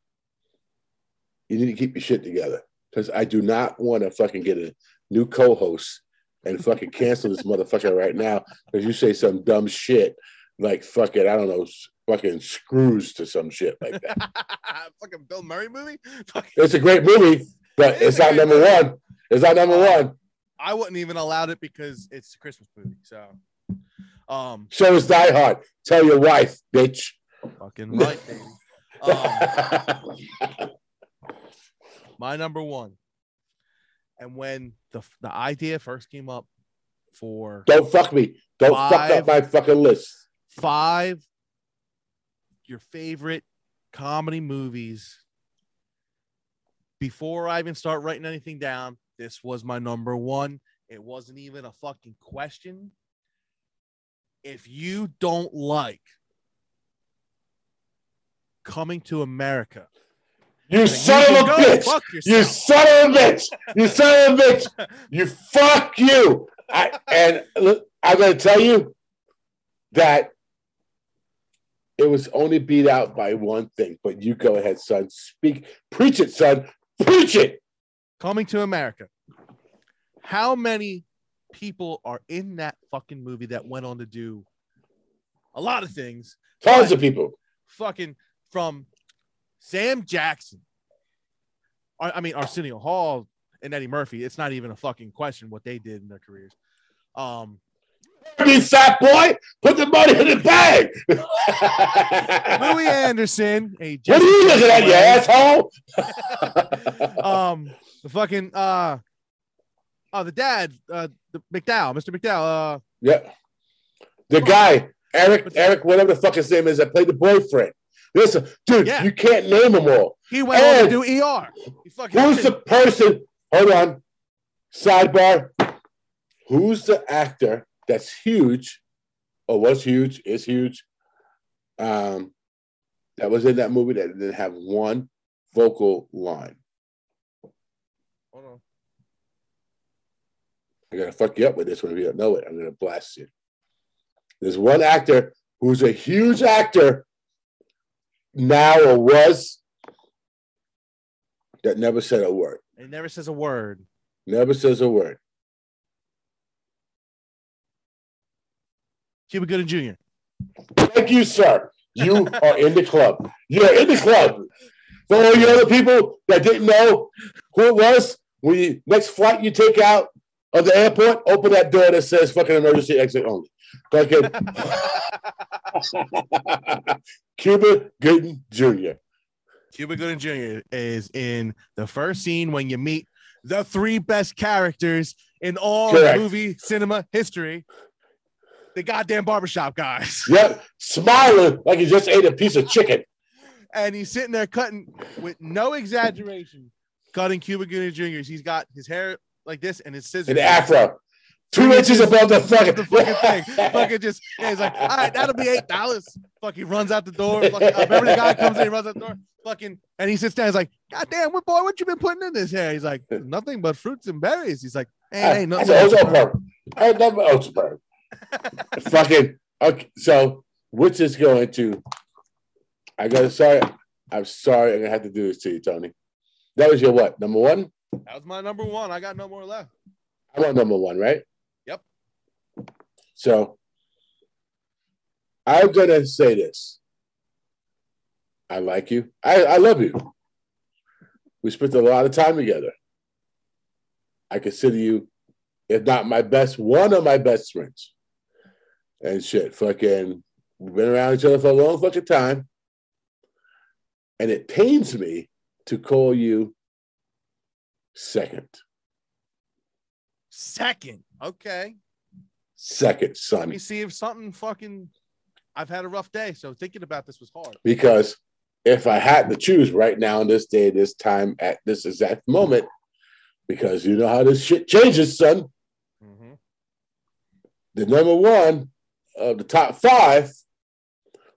You need to keep your shit together because I do not want to fucking get a new co-host and fucking cancel this motherfucker right now because you say some dumb shit like fucking I don't know fucking Scrooged to some shit like that. fucking Bill Murray movie. Fucking- it's a great movie, but It it's not number movie. one. It's not number Uh, one. I wouldn't even allowed it because it's a Christmas movie. So, um, So is Die Hard. Tell your wife, bitch. fucking right. Um, my number one. And when the the idea first came up for Don't fuck me. Don't fuck up my fucking list. five your favorite comedy movies before I even start writing anything down, this was my number one. It wasn't even a fucking question. If you don't like coming to America, You son of a go bitch. You son of a bitch. You son of a bitch. You fuck you. I, and look, I'm going to tell you that it was only beat out by one thing. But you go ahead, son. Speak, preach it, son. Preach it. Coming to America. How many people are in that fucking movie that went on to do a lot of things? Tons of people. Fucking from Sam Jackson. I I mean Arsenio Hall and Eddie Murphy. It's not even a fucking question what they did in their careers. Um, You fat boy, put the money in the bag. Louie Anderson, a what are you looking at, you asshole? um the fucking uh oh the dad uh the McDowell, Mr. McDowell, uh yeah. The guy, Eriq, Eriq, whatever the fuck his name is, that played the boyfriend. Listen, dude, Yeah. you can't name them all. he went on And- to do ER. Who's the person? Hold on. Sidebar. Who's the actor that's huge, or was huge, is huge, um, that was in that movie that didn't have one vocal line? Hold on. I'm gonna fuck you up with this one if you don't know it. I'm gonna blast you. There's one actor who's a huge actor now or was that never said a word. It never says a word. Never says a word. Cuba Gooding Jr. Thank you, sir. You are in the club. You're in the club. For all you other people that didn't know who it was, when you next flight you take out of the airport, open that door that says fucking emergency exit only. Fucking Cuba Gooding Jr. Cuba Gooding Jr. is in the first scene when you meet the three best characters in all Correct. movie cinema history. The goddamn barbershop guys. Yep, smiling like he just ate a piece of chicken. And he's sitting there cutting with no exaggeration, cutting Cuba Gooding Jr. He's got his hair like this and his scissors. An afro. Two inches above the fucking, the fucking thing. fucking just, yeah, he's like, all right, that'll be eight dollars. Fucking runs out the door. Fucking, I remember the guy comes in, he runs out the door. Fucking, and he sits down. He's like, God damn, what boy, what you been putting in this hair? He's like, nothing but fruits and berries. He's like, hey, ain't That's nothing. an but- Ozoberg. I had never Ozoberg. Fucking okay. So which is going to? I gotta sorry. I'm sorry. I'm gonna have to do this to you, Tony. That was your what? Number one. That was my number one. I got no more left. I want number one, right? So I'm gonna say this. I like you. I, I love you. We spent a lot of time together. I consider you, if not my best, one of my best friends. And shit, fucking, we've been around each other for a long fucking time. And it pains me to call you second. Second. Okay. Second, son. Let me see if something fucking. I've had a rough day, so thinking about this was hard. because if I had to choose right now in this day, this time, at this exact moment, because you know how this shit changes, son. Mhm. The number one of the top five,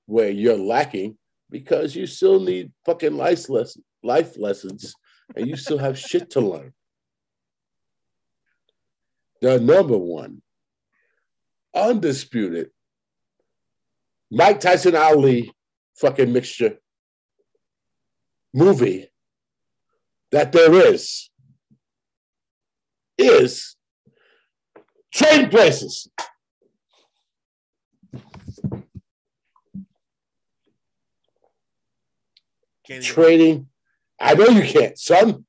where you're lacking because you still need fucking life lesson, life lessons, and you still have shit to learn. The number one, undisputed, Mike Tyson Ali fucking mixture movie that there is is Trading Places. Can't even- Trading. I know you can't, son.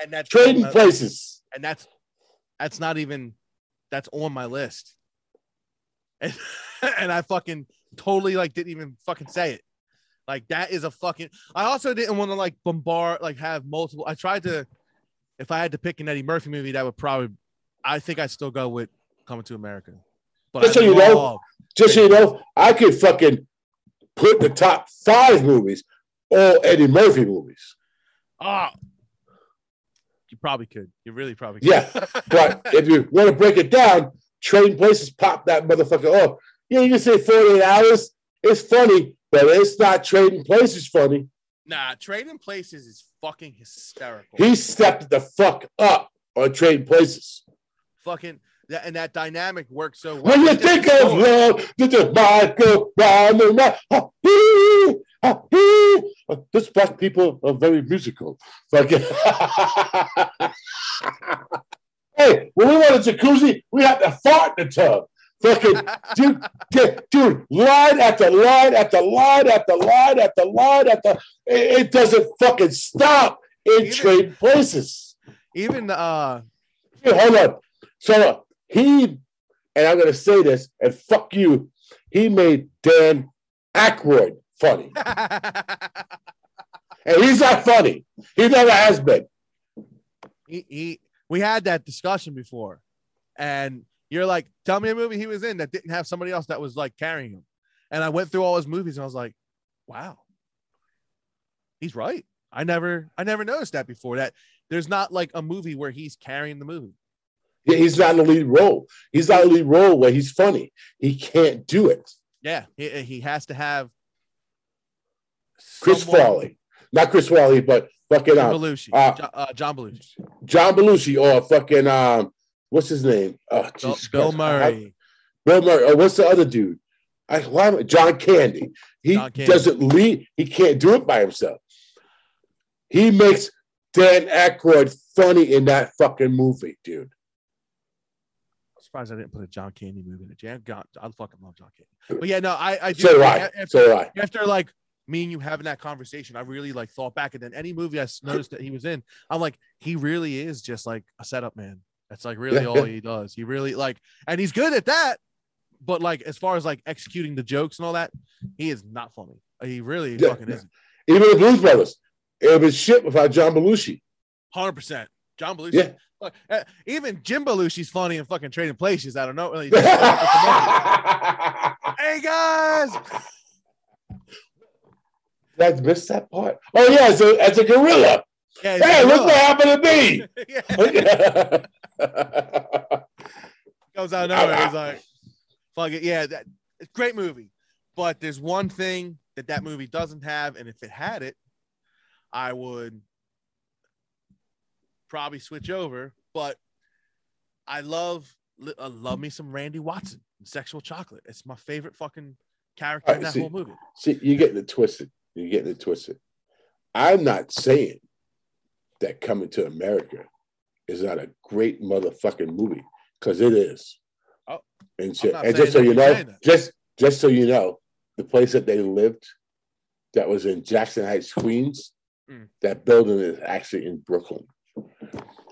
and that's Trading Places. and that's that's not even that's on my list. And, and I fucking totally like didn't even fucking say it. Like that is a fucking I also didn't want to like bombard like have multiple I tried to if I had to pick an Eddie Murphy movie that would probably I think I'd still go with Coming to America. But Just I so you know, Just so you know, I could fucking put the top five movies all Eddie Murphy movies. Ah, you probably could. You really probably could. Yeah, But if you want to break it down, Trading Places pop that motherfucker off. Yeah, you can say 48 hours. It's funny, but it's not Trading Places funny. nah, Trading Places is fucking hysterical. He stepped the fuck up on Trading Places. fucking that and that dynamic works so well. When you think of love, did the mind go round and round? ah, hee, this black people are very musical. Fucking hey, when we want a jacuzzi, we have to fart in the tub. Fucking dude, dude, dude, line after line after line after line after line after it, it doesn't fucking stop in Even- trade places. Even uh, Hey, hold on. So uh, he, and I'm gonna say this, and fuck you, he made Dan Aykroyd funny. And he's not funny. He never has been. he, he we had that discussion before, and you're like, tell me a movie he was in that didn't have somebody else that was like carrying him. And I went through all his movies and I was like, wow, he's right. I never, I never noticed that before. That there's not like a movie where he's carrying the movie. He- He's not in the lead role. He's not in the lead role where he's funny. He can't do it. Yeah, he, he has to have Chris someone- Farley, not Chris Farley, but fucking John Belushi, uh, Jo- uh, John Belushi, John Belushi or fucking um, what's his name? Oh, Bill, Bill. Murray. Bill Murray. Oh, what's the other dude? I, why John Candy. He John Candy. doesn't lead. He can't do it by himself. He makes Dan Aykroyd funny in that fucking movie, dude. I'm surprised I didn't put a John Candy movie in it. Jan, God, I fucking love John Candy. But yeah, no, I, I do. So I. after- So I. after like me and you having that conversation, I really like thought back, and then any movie I noticed that he was in, I'm like, he really is just like a setup man. That's like really Yeah, all yeah. he does. He really like, and he's good at that. But like, as far as like executing the jokes and all that, he is not funny. He really Yeah, fucking isn't. Even the Blues Brothers. It would be shit without John Belushi. Hundred percent. John Belushi. Yeah. Look, uh, even Jim Belushi's funny and fucking trading places. I don't know. Hey guys, missed that part. Oh yeah, as a, as a gorilla. yeah, Hey, look what happened to me. goes out of nowhere. He's like, fuck it. Yeah, that it's great movie. But there's one thing that that movie doesn't have, and if it had it, I would probably switch over. But I love, I uh, love me some Randy Watson, Sexual Chocolate. It's my favorite fucking character in that see- whole movie. See, you're getting it twisted. You're getting it twisted. I'm not saying that Coming to America is not a great motherfucking movie because it is. Oh, and shit. And just so you know, just just so you know, the place that they lived, that was in Jackson Heights, Queens. Mm. That building is actually in Brooklyn.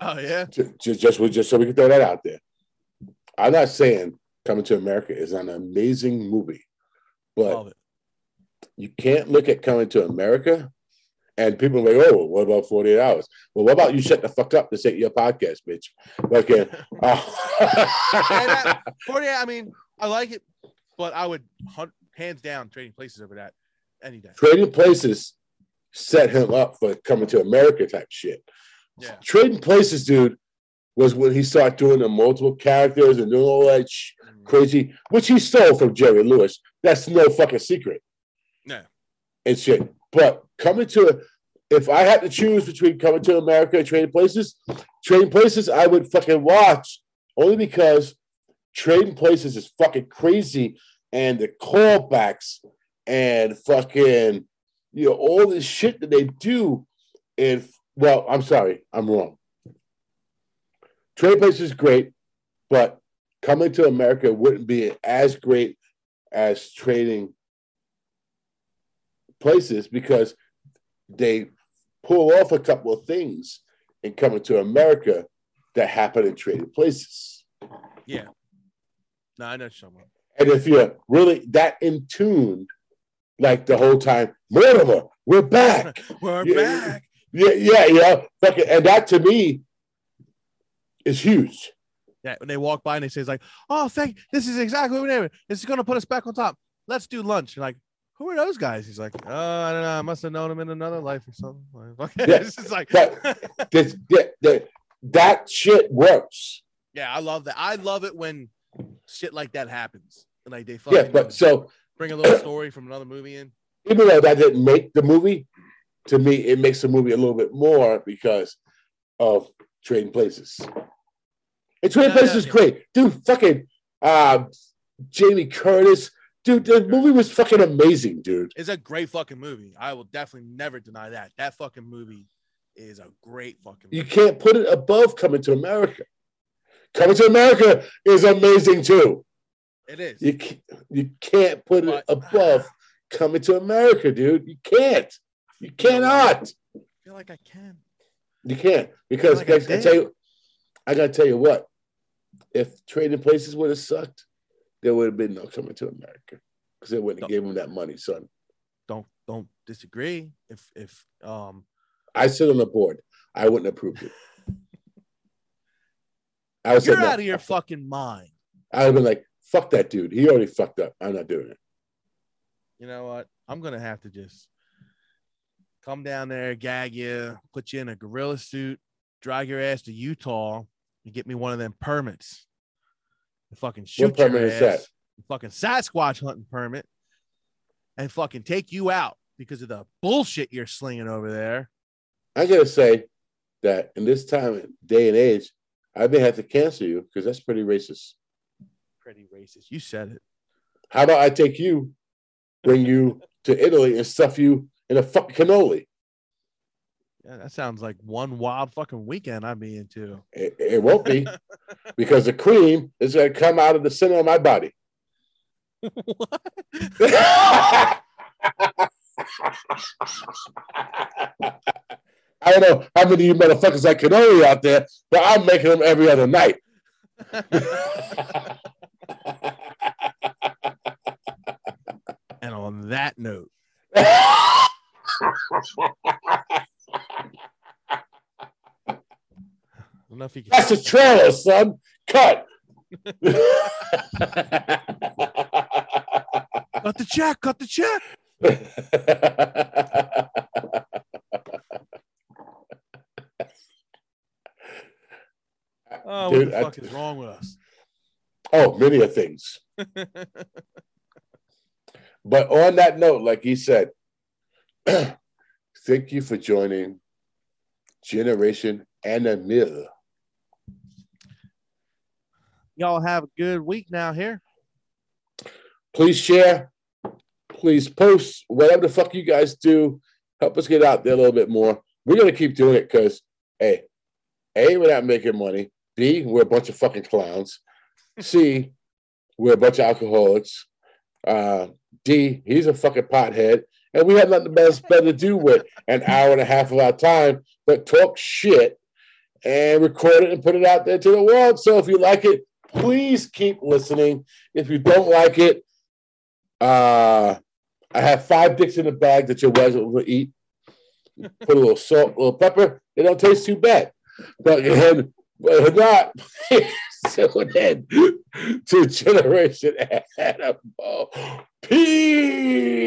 Oh yeah, Ju- Just, just, just so we can throw that out there. I'm not saying Coming to America is an amazing movie, but. You can't look at coming to America and people are like, oh, what about 48 hours? Well, what about you shut the fuck up? This ain't your podcast, bitch. Okay. that- Uh, 48. I mean, I like it, but I would hunt, hands down trading places over that any day. Trading Places set him up for coming to America type shit. Yeah. Trading Places, dude, was when he started doing the multiple characters and doing all that sh- crazy, which he stole from Jerry Lewis. That's no fucking secret. Yeah. And shit. But coming to, if I had to choose between coming to America and Trading Places, Trading Places, I would fucking watch only because Trading Places is fucking crazy and the callbacks and fucking, you know, all this shit that they do. And, well, I'm sorry, I'm wrong. Trading Places is great, but coming to America wouldn't be as great as trading places because they pull off a couple of things in coming to America that happen in trading places. Yeah. No, I know someone. And if you're really that in tune, like the whole time, Mortimer, we're back. We're Yeah. back. Yeah, yeah, yeah. Fucking, and that to me is huge. Yeah, when they walk by and they say, it's like, oh, thank this is exactly what we it. This is gonna put us back on top. Let's do lunch. You're like, who are those guys? He's like, oh, I don't know. I must have known them in another life or something. Like, Yeah, it's just like, but- This, that, that, that shit works. yeah, I love that. I love it when shit like that happens. And like they fucking Yeah, but so bring a little story from another movie in. even though that didn't make the movie, to me, it makes the movie a little bit more because of Trading Places. And Trading Yeah, Places yeah, is yeah. great. Dude, fucking uh, Jamie Curtis, dude, the movie was fucking amazing, dude. It's a great fucking movie. I will definitely never deny that. That fucking movie is a great fucking You can't put it above Coming to America. Coming to America is amazing too. It is. You can't, you can't put it above Coming to America, dude. You can't. You cannot. I feel like I can. You can't because Like I I, tell you, I gotta tell you what. If Trading Places would have sucked, there would have been no Coming to America because they wouldn't have No. gave him that money, son. Don't don't disagree. If if um I sit on the board. I wouldn't approve it. I would you're no. out of your fucking mind. I would have been like, "Fuck that dude. He already fucked up. I'm not doing it." You know what? I'm gonna have to just come down there, gag you, put you in a gorilla suit, drag your ass to Utah, and get me one of them permits. And fucking shoot your permit is ass. that? Fucking Sasquatch hunting permit, and fucking take you out because of the bullshit you're slinging over there. I gotta say that in this time, day and age, I may have to cancel you because that's pretty racist. Pretty racist. You said it. How about I take you, bring you to Italy, and stuff you in a fucking cannoli? Yeah, that sounds like one wild fucking weekend I'd be into. It, it won't be because the cream is gonna come out of the center of my body. I don't know how many of you motherfuckers like cannoli out there, but I'm making them every other night. And on that note, I don't know if you can. That's a trailer, son. Cut. Cut the check. Cut the check. Oh, what Dude, the I- fuck is wrong with us? oh, many of things. But on that note, like he said, thank you for joining Generation Animal. Y'all have a good week now here. Please share. Please post whatever the fuck you guys do. Help us get out there a little bit more. We're gonna keep doing it because, hey, a we're not making money. B we're a bunch of fucking clowns. C we're a bunch of alcoholics. Uh, D he's a fucking pothead, and we had nothing better, to do with an hour and a half of our time but talk shit and record it and put it out there to the world. So if you like it, please keep listening. If you don't like it, uh, I have five dicks in the bag that your wives will eat. Put a little salt, a little pepper. They don't taste too bad. But then, but if not, so then to Generation Animal. Peace.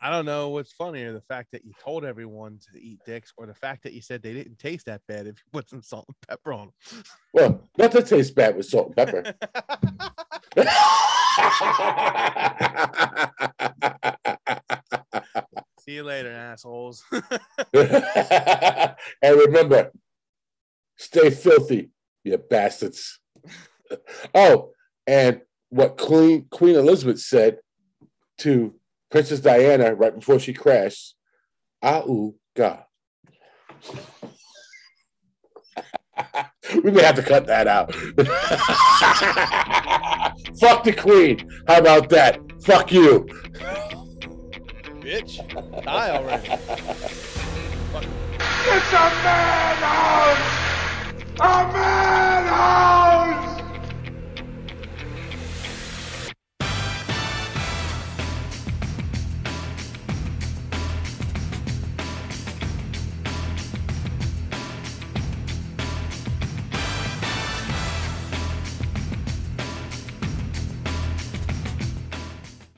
I don't know what's funnier, the fact that you told everyone to eat dicks, or the fact that you said they didn't taste that bad if you put some salt and pepper on them. Well, not to taste bad with salt and pepper. See you later, assholes. and remember, stay filthy, you bastards. Oh, and what Queen Queen Elizabeth said to Princess Diana right before she crashed, "Au God." we may have to cut that out. Fuck the Queen. How about that? Fuck you. Bitch, die already. It's a madhouse! A!